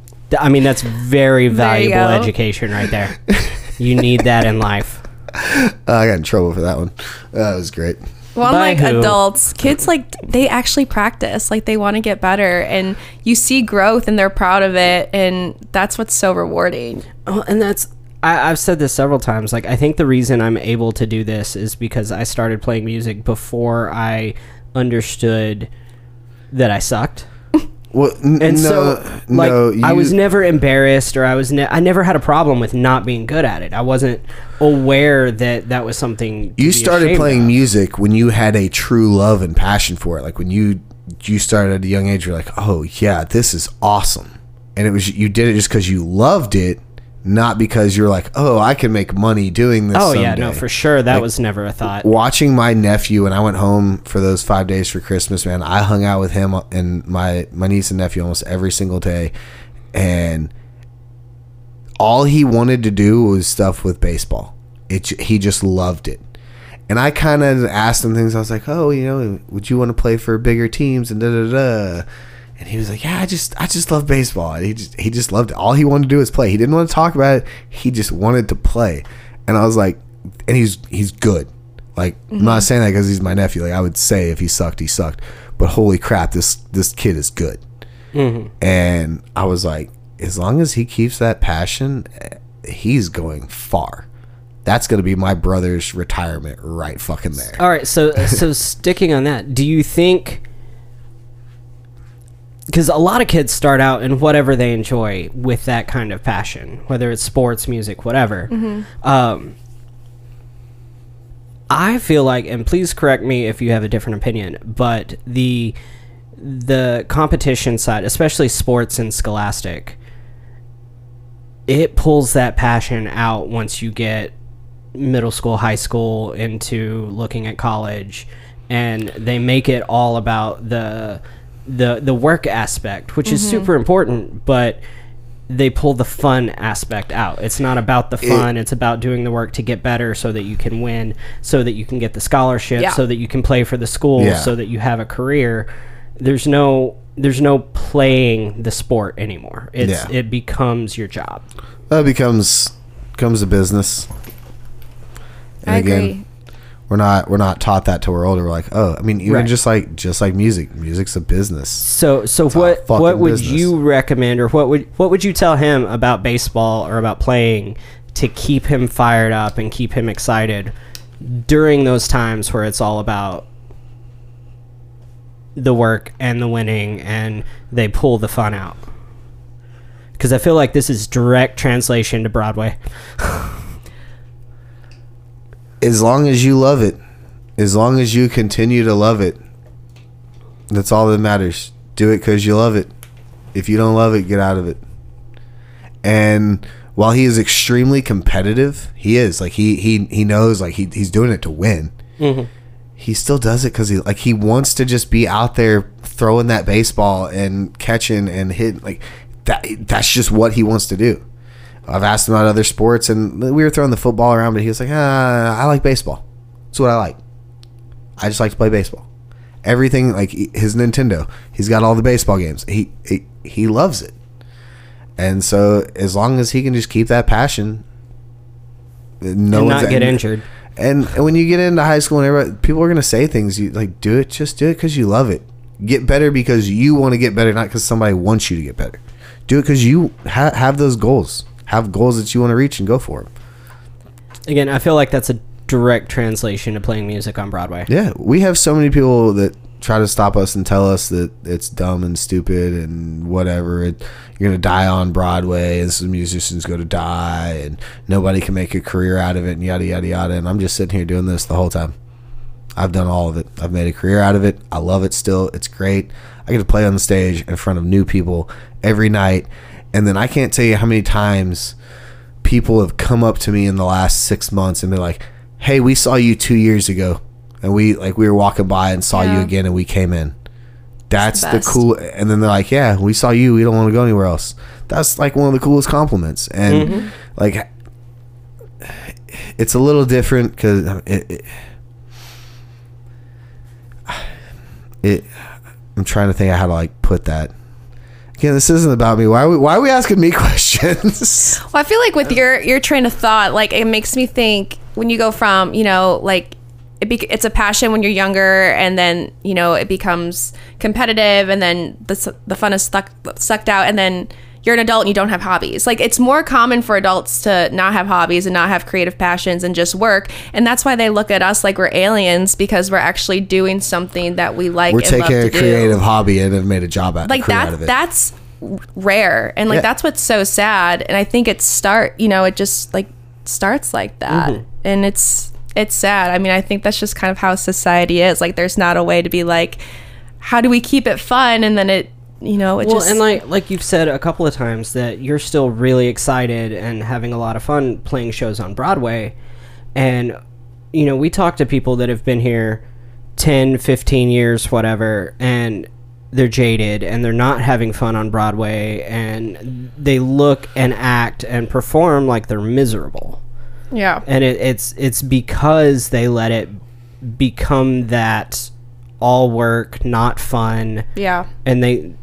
I mean that's very valuable education right there. you need that in life. Uh, I got in trouble for that one. That was great. Well, By unlike who? adults, kids like they actually practice, like they want to get better, and you see growth, and they're proud of it, and that's what's so rewarding. Oh, and that's I, I've said this several times. Like I think the reason I'm able to do this is because I started playing music before I understood that I sucked. Well, n- And no, so, like, no, I was never embarrassed, or I was, ne- I never had a problem with not being good at it. I wasn't aware that that was something. you started playing of. music when you had a true love and passion for it. Like when you you started at a young age, you're like, oh yeah, this is awesome, and it was you did it just because you loved it, not because you're like, oh, I can make money doing this. Oh yeah, no, for sure, that was never a thought. watching my nephew when I went home for those five days for Christmas, man, I hung out with him and my my niece and nephew almost every single day, and all he wanted to do was stuff with baseball. It he just loved it, and I kind of asked him things. I was like, oh, you know, would you want to play for bigger teams and da da da. And he was like, "Yeah, I just, I just love baseball." And he just, he just loved it. All he wanted to do was play. He didn't want to talk about it. He just wanted to play. And I was like, and he's, he's good. Like, I'm not mm-hmm. saying that because he's my nephew. Like, I would say if he sucked, he sucked. But holy crap, this, this kid is good. Mm-hmm. And I was like, as long as he keeps that passion, he's going far. That's going to be my brother's retirement right fucking there. All right, so so sticking on that, do you think? Because a lot of kids start out in whatever they enjoy with that kind of passion, whether it's sports, music, whatever. Um, I feel like, and please correct me if you have a different opinion, but the the competition side, especially sports and scholastic, it pulls that passion out once you get middle school, high school into looking at college, and they make it all about the the the work aspect, which is mm-hmm. super important, but they pull the fun aspect out. It's not about the fun, it's about doing the work to get better so that you can win, so that you can get the scholarship, Yeah. so that you can play for the school, Yeah. so that you have a career. There's no there's no playing the sport anymore. It's Yeah. it becomes your job. That becomes becomes a business. And I agree. We're not we're not taught that till we're older. We're like, oh, I mean, even Right. just like just like music, music's a business. So so a what what would business. you recommend or what would what would you tell him about baseball or about playing to keep him fired up and keep him excited during those times where it's all about the work and the winning and they pull the fun out? Cuz I feel like this is direct translation to Broadway. As long as you love it, as long as you continue to love it, that's all that matters. Do it because you love it. If you don't love it, get out of it. And while he is extremely competitive, he is like he he he knows like he he's doing it to win. Mm-hmm. He still does it because he like he wants to just be out there throwing that baseball and catching and hitting like that. That's just what he wants to do. I've asked him about other sports, and we were throwing the football around, but he was like, ah, "I like baseball. That's what I like. I just like to play baseball. Everything like his Nintendo. He's got all the baseball games. He he, he loves it. And so as long as he can just keep that passion, no and not get injured. And, and when you get into high school and everybody, people are gonna say things. You like do it, just do it because you love it. Get better because you want to get better, not because somebody wants you to get better. Do it because you ha- have those goals. Have goals that you want to reach and go for them. Again, I feel like that's a direct translation to playing music on Broadway. Yeah, we have so many people that try to stop us and tell us that it's dumb and stupid and whatever. It, you're gonna die on Broadway, and some musicians go to die, and nobody can make a career out of it, and yada yada yada. And I'm just sitting here doing this the whole time. I've done all of it. I've made a career out of it. I love it still. It's great. I get to play on the stage in front of new people every night, and then I can't tell you how many times people have come up to me in the last six months and been like, "Hey, we saw you two years ago, and we like we were walking by and saw you again, and we came in." That's the the, cool. And then they're like, "Yeah, we saw you. We don't want to go anywhere else." That's like one of the coolest compliments, and mm-hmm. like it's a little different because it, it, it. I'm trying to think of how to like put that. Again, this isn't about me. Why are we, why are we asking me questions? Well, I feel like with your your train of thought, like it makes me think when you go from you know like it be, it's a passion when you're younger, and then you know it becomes competitive, and then the the fun is stuck sucked out, and then you're an adult and you don't have hobbies. Like it's more common for adults to not have hobbies and not have creative passions and just work, and that's why they look at us like we're aliens because we're actually doing something that we like. We're and taking love a to do creative hobby and have made a job out, like career out of it. Like that's rare and like Yeah. that's what's so sad and i think it start you know it just like starts like that Mm-hmm. and it's it's sad i mean i think that's just kind of how society is like there's not a way to be like how do we keep it fun and then it you know it well, just and like like you've said a couple of times that you're still really excited and having a lot of fun playing shows on Broadway. And you know, we talk to people that have been here 10, 15 years, whatever, and they're jaded and they're not having fun on Broadway and they look and act and perform like they're miserable. yeah And it, it's it's because they let it become that all work, not fun yeah and they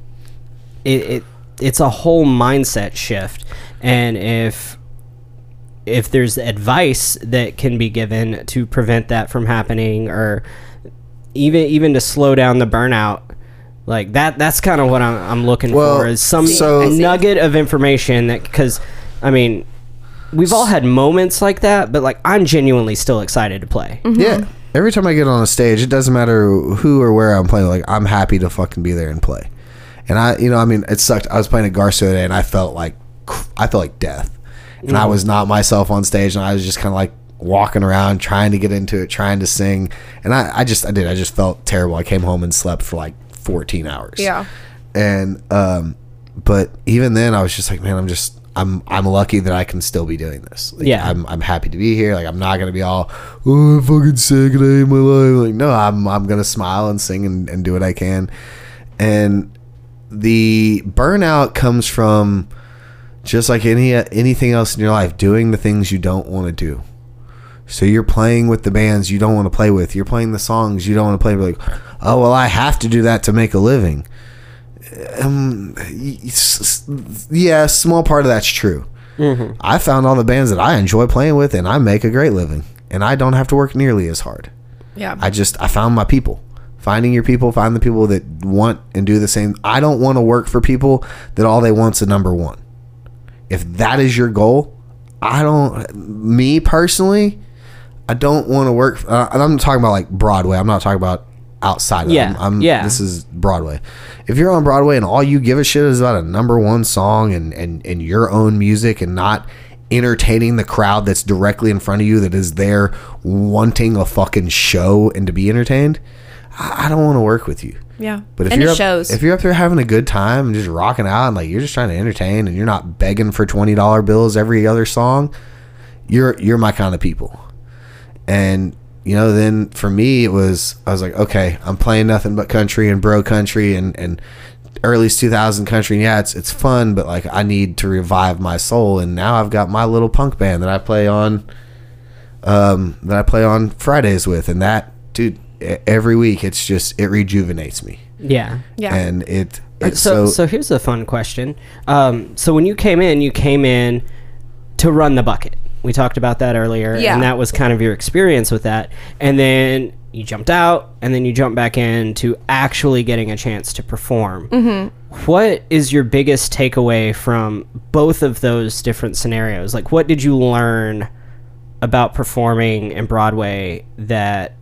it, it it's a whole mindset shift and if if there's advice that can be given to prevent that from happening or even even to slow down the burnout Like that. That's kind of what I'm, I'm looking Well, for is some so- nugget of information that because, I mean, we've all had moments like that, but like I'm genuinely still excited to play. Mm-hmm. Yeah. Every time I get on a stage, it doesn't matter who or where I'm playing. Like I'm happy to fucking be there and play. And I, you know, I mean, it sucked. I was playing at Garcia today, and I felt like, I felt like death, and I was not myself on stage, and I was just kind of like walking around trying to get into it, trying to sing, and I, I just, I did, I just felt terrible. I came home and slept for like 14 hours. Yeah. And um, but even then, I was just like, man, I'm just. I'm I'm lucky that I can still be doing this. Like, Yeah. I'm I'm happy to be here. Like I'm not gonna be all oh I'm fucking sick and I hate my life. Like no, I'm I'm gonna smile and sing and, and do what I can. And the burnout comes from just like any anything else in your life, doing the things you don't want to do. So you're playing with the bands you don't want to play with. You're playing the songs you don't want to play. with. Like, oh well, I have to do that to make a living. Um, y- s- s- yeah, small part of that's true. I found all the bands that I enjoy playing with, and I make a great living, and I don't have to work nearly as hard. Yeah. I just I found my people. Finding your people, find the people that want and do the same. I don't want to work for people that all they want's a number one. If that is your goal, I don't. Me personally, I don't want to work. Uh, I'm talking about like Broadway. I'm not talking about outside. Of Yeah, I'm, I'm- yeah. This is Broadway. If you're on Broadway and all you give a shit is about a number one song and and and your own music and not entertaining the crowd that's directly in front of you that is there wanting a fucking show and to be entertained, I, I don't want to work with you. yeah. But if and you're up, shows. if you're up there having a good time and just rocking out and like you're just trying to entertain and you're not begging for twenty dollar bills every other song, you're you're my kind of people. And you know, then for me it was I was like, okay, I'm playing nothing but country and bro country and and early 2000 country. And yeah, it's it's fun, but like I need to revive my soul. And now I've got my little punk band that I play on, um, that I play on Fridays with, and that dude, every week it's just it rejuvenates me Yeah. yeah. and it, it so, so, so here's a fun question. Um, so when you came in, you came in to run the bucket. We talked about that earlier, Yeah. and that was kind of your experience with that. And then you jumped out, and then you jumped back in to actually getting a chance to perform. Mm-hmm. What is your biggest takeaway from both of those different scenarios? Like, what did you learn about performing in Broadway that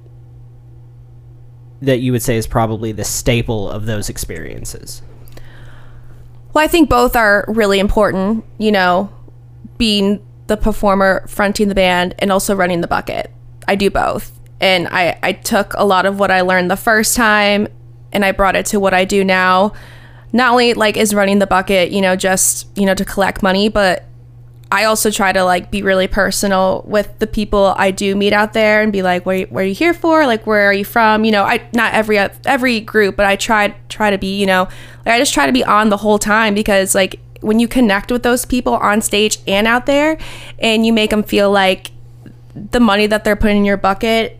that you would say is probably the staple of those experiences? Well, I think both are really important, you know, being the performer, fronting the band, and also running the bucket. I do both. And I, I took a lot of what I learned the first time and I brought it to what I do now. Not only like is running the bucket, you know, just, you know, to collect money, but I also try to like be really personal with the people I do meet out there and be like, what are you, what are you here for? Like, where are you from? You know, I not every every group, but I try try to be, you know, like I just try to be on the whole time because like when you connect with those people on stage and out there, and you make them feel like the money that they're putting in your bucket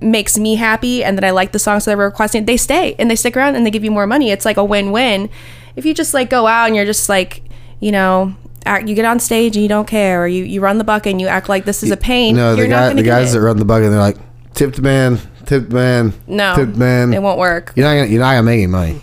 makes me happy and that I like the songs that they're requesting, they stay and they stick around and they give you more money. It's like a win-win. If you just like go out and you're just like, you know, act, you get on stage and you don't care, or you, you run the bucket and you act like this is a pain. no, you're the not guy, gonna the guys that run the bucket, they're like, tipped man, tipped man, no, tipped man. it won't work. You're not gonna, you're not gonna make any money.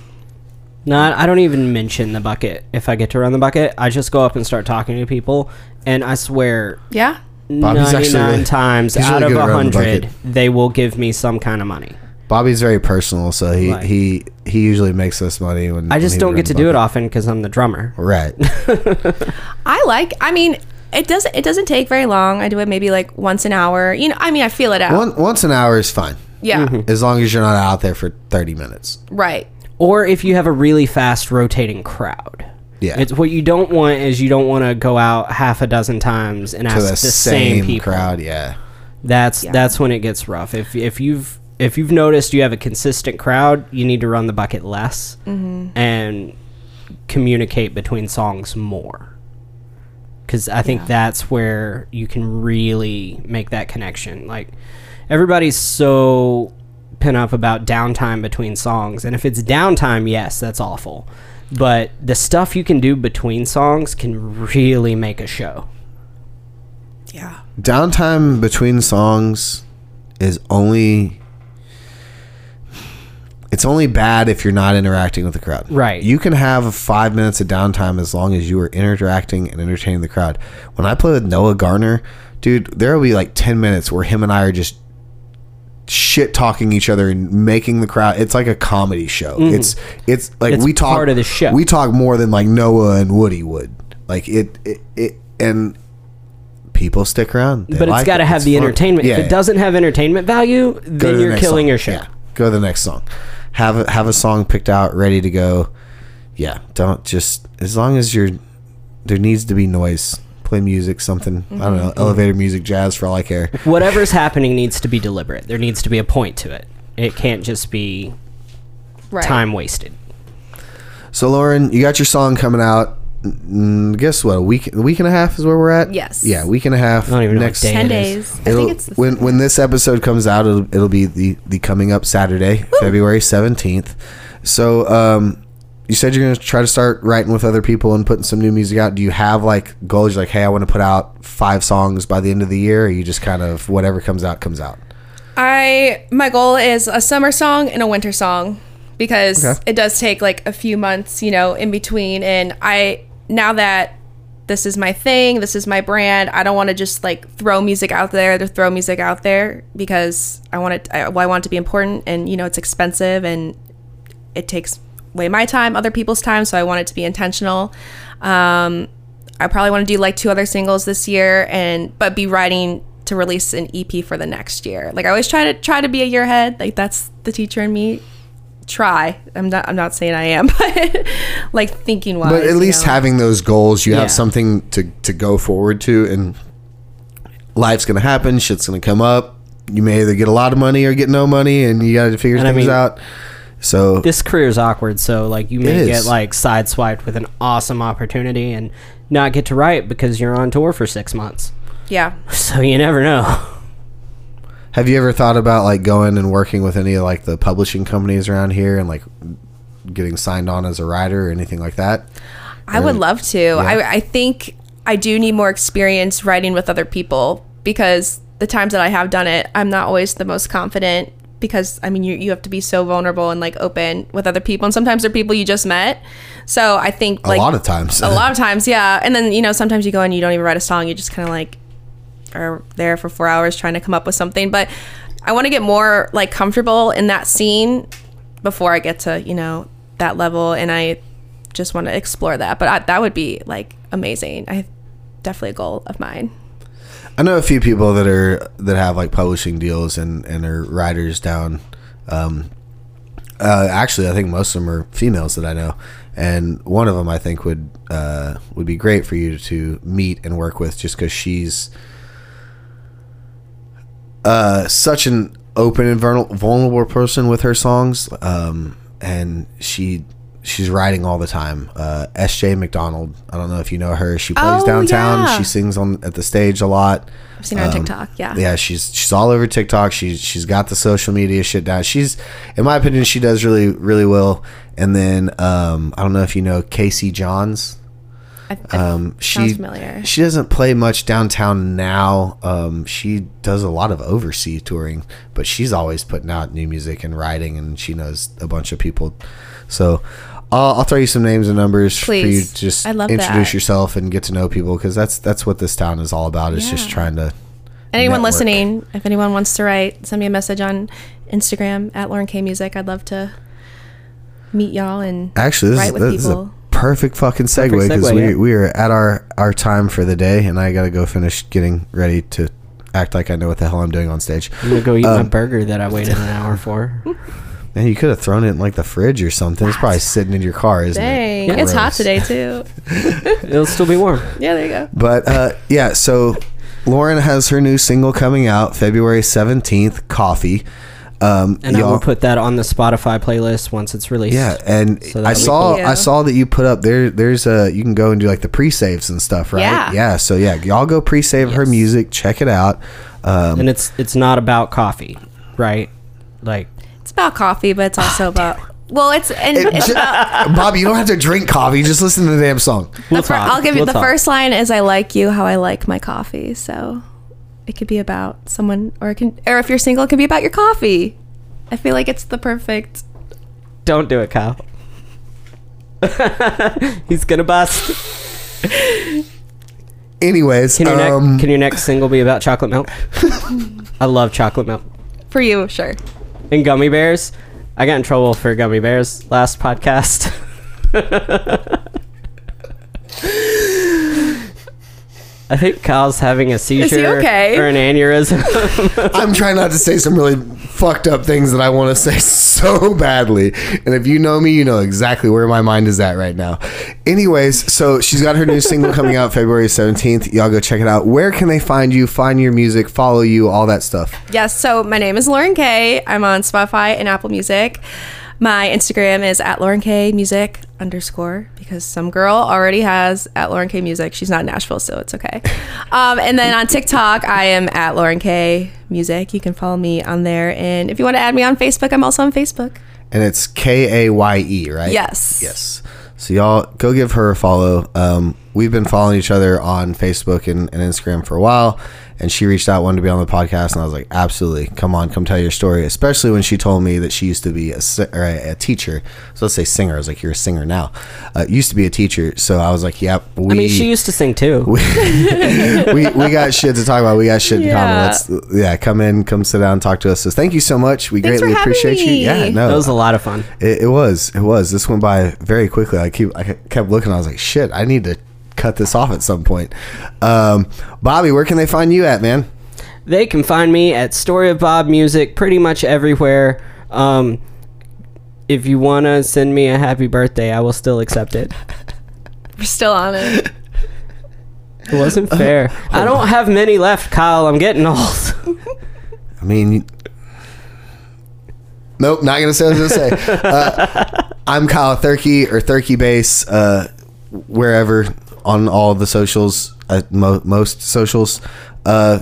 No, I don't even mention the bucket if I get to run the bucket. I just go up and start talking to people, and I swear, Yeah, Bobby's actually 99 really- times out really of good at running the 100, they will give me some kind of money. Bobby's very personal, so he Right. he he usually makes us money when I just he don't get to the do it often because I'm the drummer. Right. I like. I mean, it doesn't it doesn't take very long. I do it maybe like once an hour. You know, I mean, I feel it out. One, once an hour is fine, yeah, mm-hmm. as long as you're not out there for 30 minutes. right. Or if you have a really fast rotating crowd. Yeah. It's what you don't want is you don't want to go out half a dozen times and To ask the the same, same people. crowd, yeah. That's Yeah. that's when it gets rough. If if you've if you've noticed you have a consistent crowd, you need to run the bucket less mm-hmm. and communicate between songs more. Cuz I think Yeah. that's where you can really make that connection. Like everybody's so pin up about downtime between songs, and if it's downtime, yes, that's awful. But the stuff you can do between songs can really make a show. Yeah. Downtime between songs is only. It's only bad if you're not interacting with the crowd. Right. You can have five minutes of downtime as long as you are interacting and entertaining the crowd. When I play with Noah Garner, dude, there will be like ten minutes where him and I are just shit talking each other and making the crowd. It's like a comedy show. It's it's like Mm-hmm. It's we talk part of the show. We talk more than like Noah and Woody would. Like it it, it and people stick around. They but it's like got to it. have It's the fun. entertainment. Yeah, if it yeah. doesn't have entertainment value, then the you're killing song. your show. Yeah. Go to the next song. Have a, have a song picked out, ready to go. Yeah, don't just as long as you're there needs to be noise. Play music, something I don't Mm-hmm. know, elevator music, jazz for all I care. Whatever's happening needs to be deliberate. There needs to be a point to it. It can't just be Right. time wasted. So Lauren, you got your song coming out. Mm, guess what? A week, a week and a half is where we're at. Yes. Yeah, week and a half. I don't even know what next day Ten it is. days. I It'll- think it's the when when this episode comes out, it'll, it'll be the the coming up Saturday, February seventeenth. So, um, you said you're gonna try to start writing with other people and putting some new music out. Do you have like goals? You're like, hey, I want to put out five songs by the end of the year. Or you just kind of whatever comes out comes out. I my goal is a summer song and a winter song because Okay. it does take like a few months, you know, in between and I now that this is my thing, this is my brand, I don't want to just like throw music out there to throw music out there because I want it I, well, I want it to be important and you know it's expensive and it takes away my time, other people's time, so I want it to be intentional. Um, I probably want to do like two other singles this year, and but be writing to release an EP for the next year. Like I always try to try to be a year ahead. Like that's the teacher in me. Try. I'm not. I'm not saying I am, but like thinking wise. But at you least know? having those goals, you Yeah. have something to to go forward to, and life's gonna happen. Shit's gonna come up. You may either get a lot of money or get no money, and you got to figure And I things mean- out. So This career is awkward, so like you may get like sideswiped with an awesome opportunity and not get to write because you're on tour for six months. yeah. So you never know. Have you ever thought about like going and working with any of like the publishing companies around here and like getting signed on as a writer or anything like that? I would love to. Yeah. I, I think I do need more experience writing with other people because the times that I have done it, I'm not always the most confident because I mean you you have to be so vulnerable and like open with other people and sometimes they're people you just met. So I think like a lot of times. a lot of times, yeah. And then you know sometimes you go and you don't even write a song. You just kind of like are there for four hours trying to come up with something. But I want to get more like comfortable in that scene before I get to you know that level, and I just want to explore that. But I, that would be like amazing. I definitely a goal of mine. I know a few people that are that have like publishing deals and and are writers down. Um, uh, actually, I think most of them are females that I know, and one of them I think would uh, would be great for you to meet and work with, just because she's uh, such an open and vulnerable person with her songs, um, and she she's writing all the time. Uh, S.J. McDonald, I don't know if you know her. She plays Oh, downtown. yeah. She sings on at the stage a lot. I've seen her on Um, TikTok. Yeah. Yeah, she's she's all over TikTok. She's she's got the social media shit down. She's, in my opinion, she does really really well. And then um, I don't know if you know Casey Johns. Um, she familiar. she doesn't play much downtown now. Um, she does a lot of overseas touring, but she's always putting out new music and writing, and she knows a bunch of people. So. I'll, I'll throw you some names and numbers for you to just I love introduce that. yourself and get to know people because that's that's what this town is all about. Is just trying to Anyone network. listening, if anyone wants to write, send me a message on Instagram at Lauren Kaye Music. I'd love to meet y'all and Actually, this, write is, with this is a people. Perfect fucking segue because we, yeah. we are at our, our time for the day, and I got to go finish getting ready to act like I know what the hell I'm doing on stage. I'm gonna go eat my Um, burger that I waited an hour for. Man, you could have thrown it in like the fridge or something. It's probably sitting in your car, isn't Dang, it? it's hot today too. It'll still be warm. Yeah, there you go. But uh, yeah, so Lauren has her new single coming out February 17th, Coffee. Um, And I y'all- will put that on the Spotify playlist once it's released. Yeah, and So I saw cool. I saw that you put up there. There's a you can go and do like the pre-saves and stuff, right? Yeah. Yeah. So yeah, y'all go pre-save her music. Check it out. Um, and it's it's not about coffee, right? Like It's about coffee, but it's also about well, it's and it- it's ju- about. Bobby, you don't have to drink coffee. Just listen to the damn song. we'll the fir- talk. I'll give you We'll the talk. first line is "I like you how I like my coffee." So it could be about someone, or it can, or if you're single, it can be about your coffee. I feel like it's the perfect Don't do it, Kyle. He's gonna bust. Anyways, Can your, um, next, can your next single be about chocolate milk? I love chocolate milk. For you, sure. And gummy bears. I got in trouble for gummy bears last podcast. I think Kyle's having a seizure okay? or an aneurysm. I'm trying not to say some really fucked up things that I want to say so badly. And if you know me, you know exactly where my mind is at right now. Anyways, so she's got her new single coming out February 17th. Y'all go check it out. Where can they find you, find your music, follow you, all that stuff? Yes, so my name is Lauren Kaye. I'm on Spotify and Apple Music. My Instagram is at Lauren Kaye Music underscore because some girl already has at Lauren Kaye Music. She's not in Nashville, so it's okay. Um, and then on TikTok, I am at Lauren Kaye Music. You can follow me on there. And if you want to add me on Facebook, I'm also on Facebook. And it's K A Y E, right? Yes. Yes. So y'all go give her a follow. Um, we've been following each other on Facebook and, and Instagram for a while, and she reached out, wanted to be on the podcast, and I was like, absolutely, come on, come tell your story. Especially when she told me that she used to be a, or a, a teacher. So let's say singer. I was like, you're a singer now. Uh, used to be a teacher. So I was like, yep. We, I mean, she used to sing too. we, we got shit to talk about. We got shit in common. Yeah. Let's yeah, come in, come sit down, talk to us. So thank you so much. We Thanks greatly appreciate you. me. Yeah, no, that was a lot of fun. it, it was. It was. This went by very quickly. I keep. I kept looking. I was like, shit. I need to cut this off at some point. Um, Bobby, where can they find you at, man? They can find me at Story of Bob Music pretty much everywhere. Um, if you want to send me a happy birthday, I will still accept it. We're still on it. It wasn't fair. I don't have many left, Kyle. I'm getting old. I mean, nope, not gonna say what I was gonna say. Uh, I'm Kyle Thurkey or Thurkey Base, uh, wherever on all the socials, uh, mo- most socials. Uh,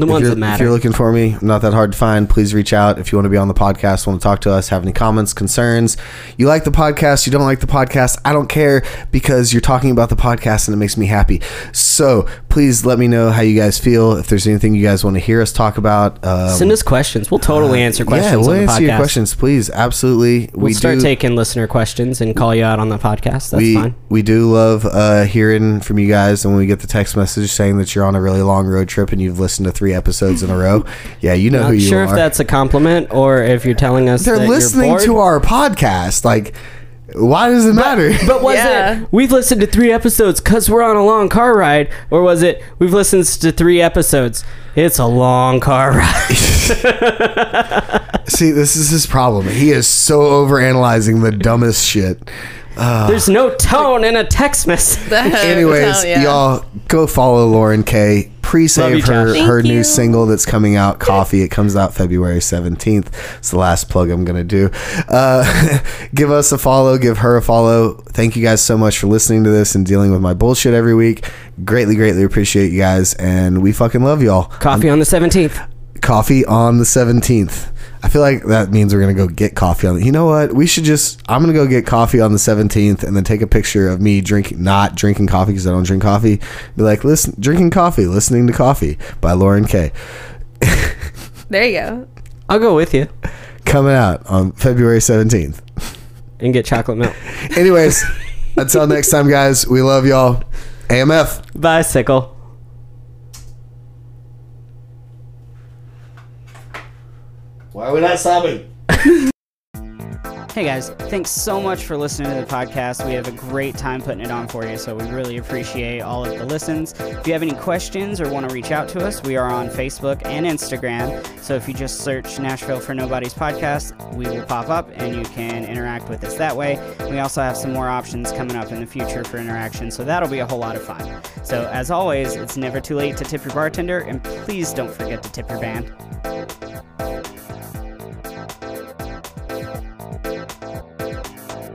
The if ones you're, that matter. If you're looking for me, I'm not that hard to find. Please reach out if you want to be on the podcast, want to talk to us, have any comments, concerns. You like the podcast, you don't like the podcast. I don't care because you're talking about the podcast and it makes me happy. So please let me know how you guys feel. If there's anything you guys want to hear us talk about, um, Send us questions. We'll totally answer questions yeah, we'll answer podcast. your questions, please. Absolutely, We'll we start do. taking listener questions and call you out on the podcast. That's we fine. we do love uh, hearing from you guys, and when we get the text message saying that you're on a really long road trip and you've listened to three episodes in a row, yeah, you know who Not you sure are. if that's a compliment or if you're telling us They're that listening you're bored. to our podcast. Like, why does it matter? But was Yeah. it we've listened to three episodes because we're on a long car ride, or was it we've listened to three episodes? It's a long car ride. See, this is his problem. He is so overanalyzing the dumbest shit. There's no tone in a text message. Anyways, Yeah. y'all go follow Lauren Kaye. Pre-save you, her Josh. her Thank new single that's coming out, Coffee. It comes out February seventeenth. It's the last plug I'm gonna do. Uh, give us a follow. Give her a follow. Thank you guys so much for listening to this and dealing with my bullshit every week. Greatly, greatly appreciate you guys, and we fucking love y'all. Coffee on the 17th. Coffee on the seventeenth. I feel like that means we're gonna go get coffee on. You know what? We should just. I'm gonna go get coffee on the 17th, and then take a picture of me drinking, not drinking coffee because I don't drink coffee. Be like, listen, drinking coffee, listening to coffee by Lauren Kaye. There you go. I'll go with you Coming out on February 17th. and get chocolate milk. Anyways, until next time, guys. We love y'all. AMF. Bicycle. Why are we not stopping? Hey guys, thanks so much for listening to the podcast. We have a great time putting it on for you, so we really appreciate all of the listens. If you have any questions or want to reach out to us, we are on Facebook and Instagram. So if you just search Nashville for Nobodies Podcast, we will pop up and you can interact with us that way. We also have some more options coming up in the future for interaction, so that'll be a whole lot of fun. So as always, it's never too late to tip your bartender, and please don't forget to tip your band.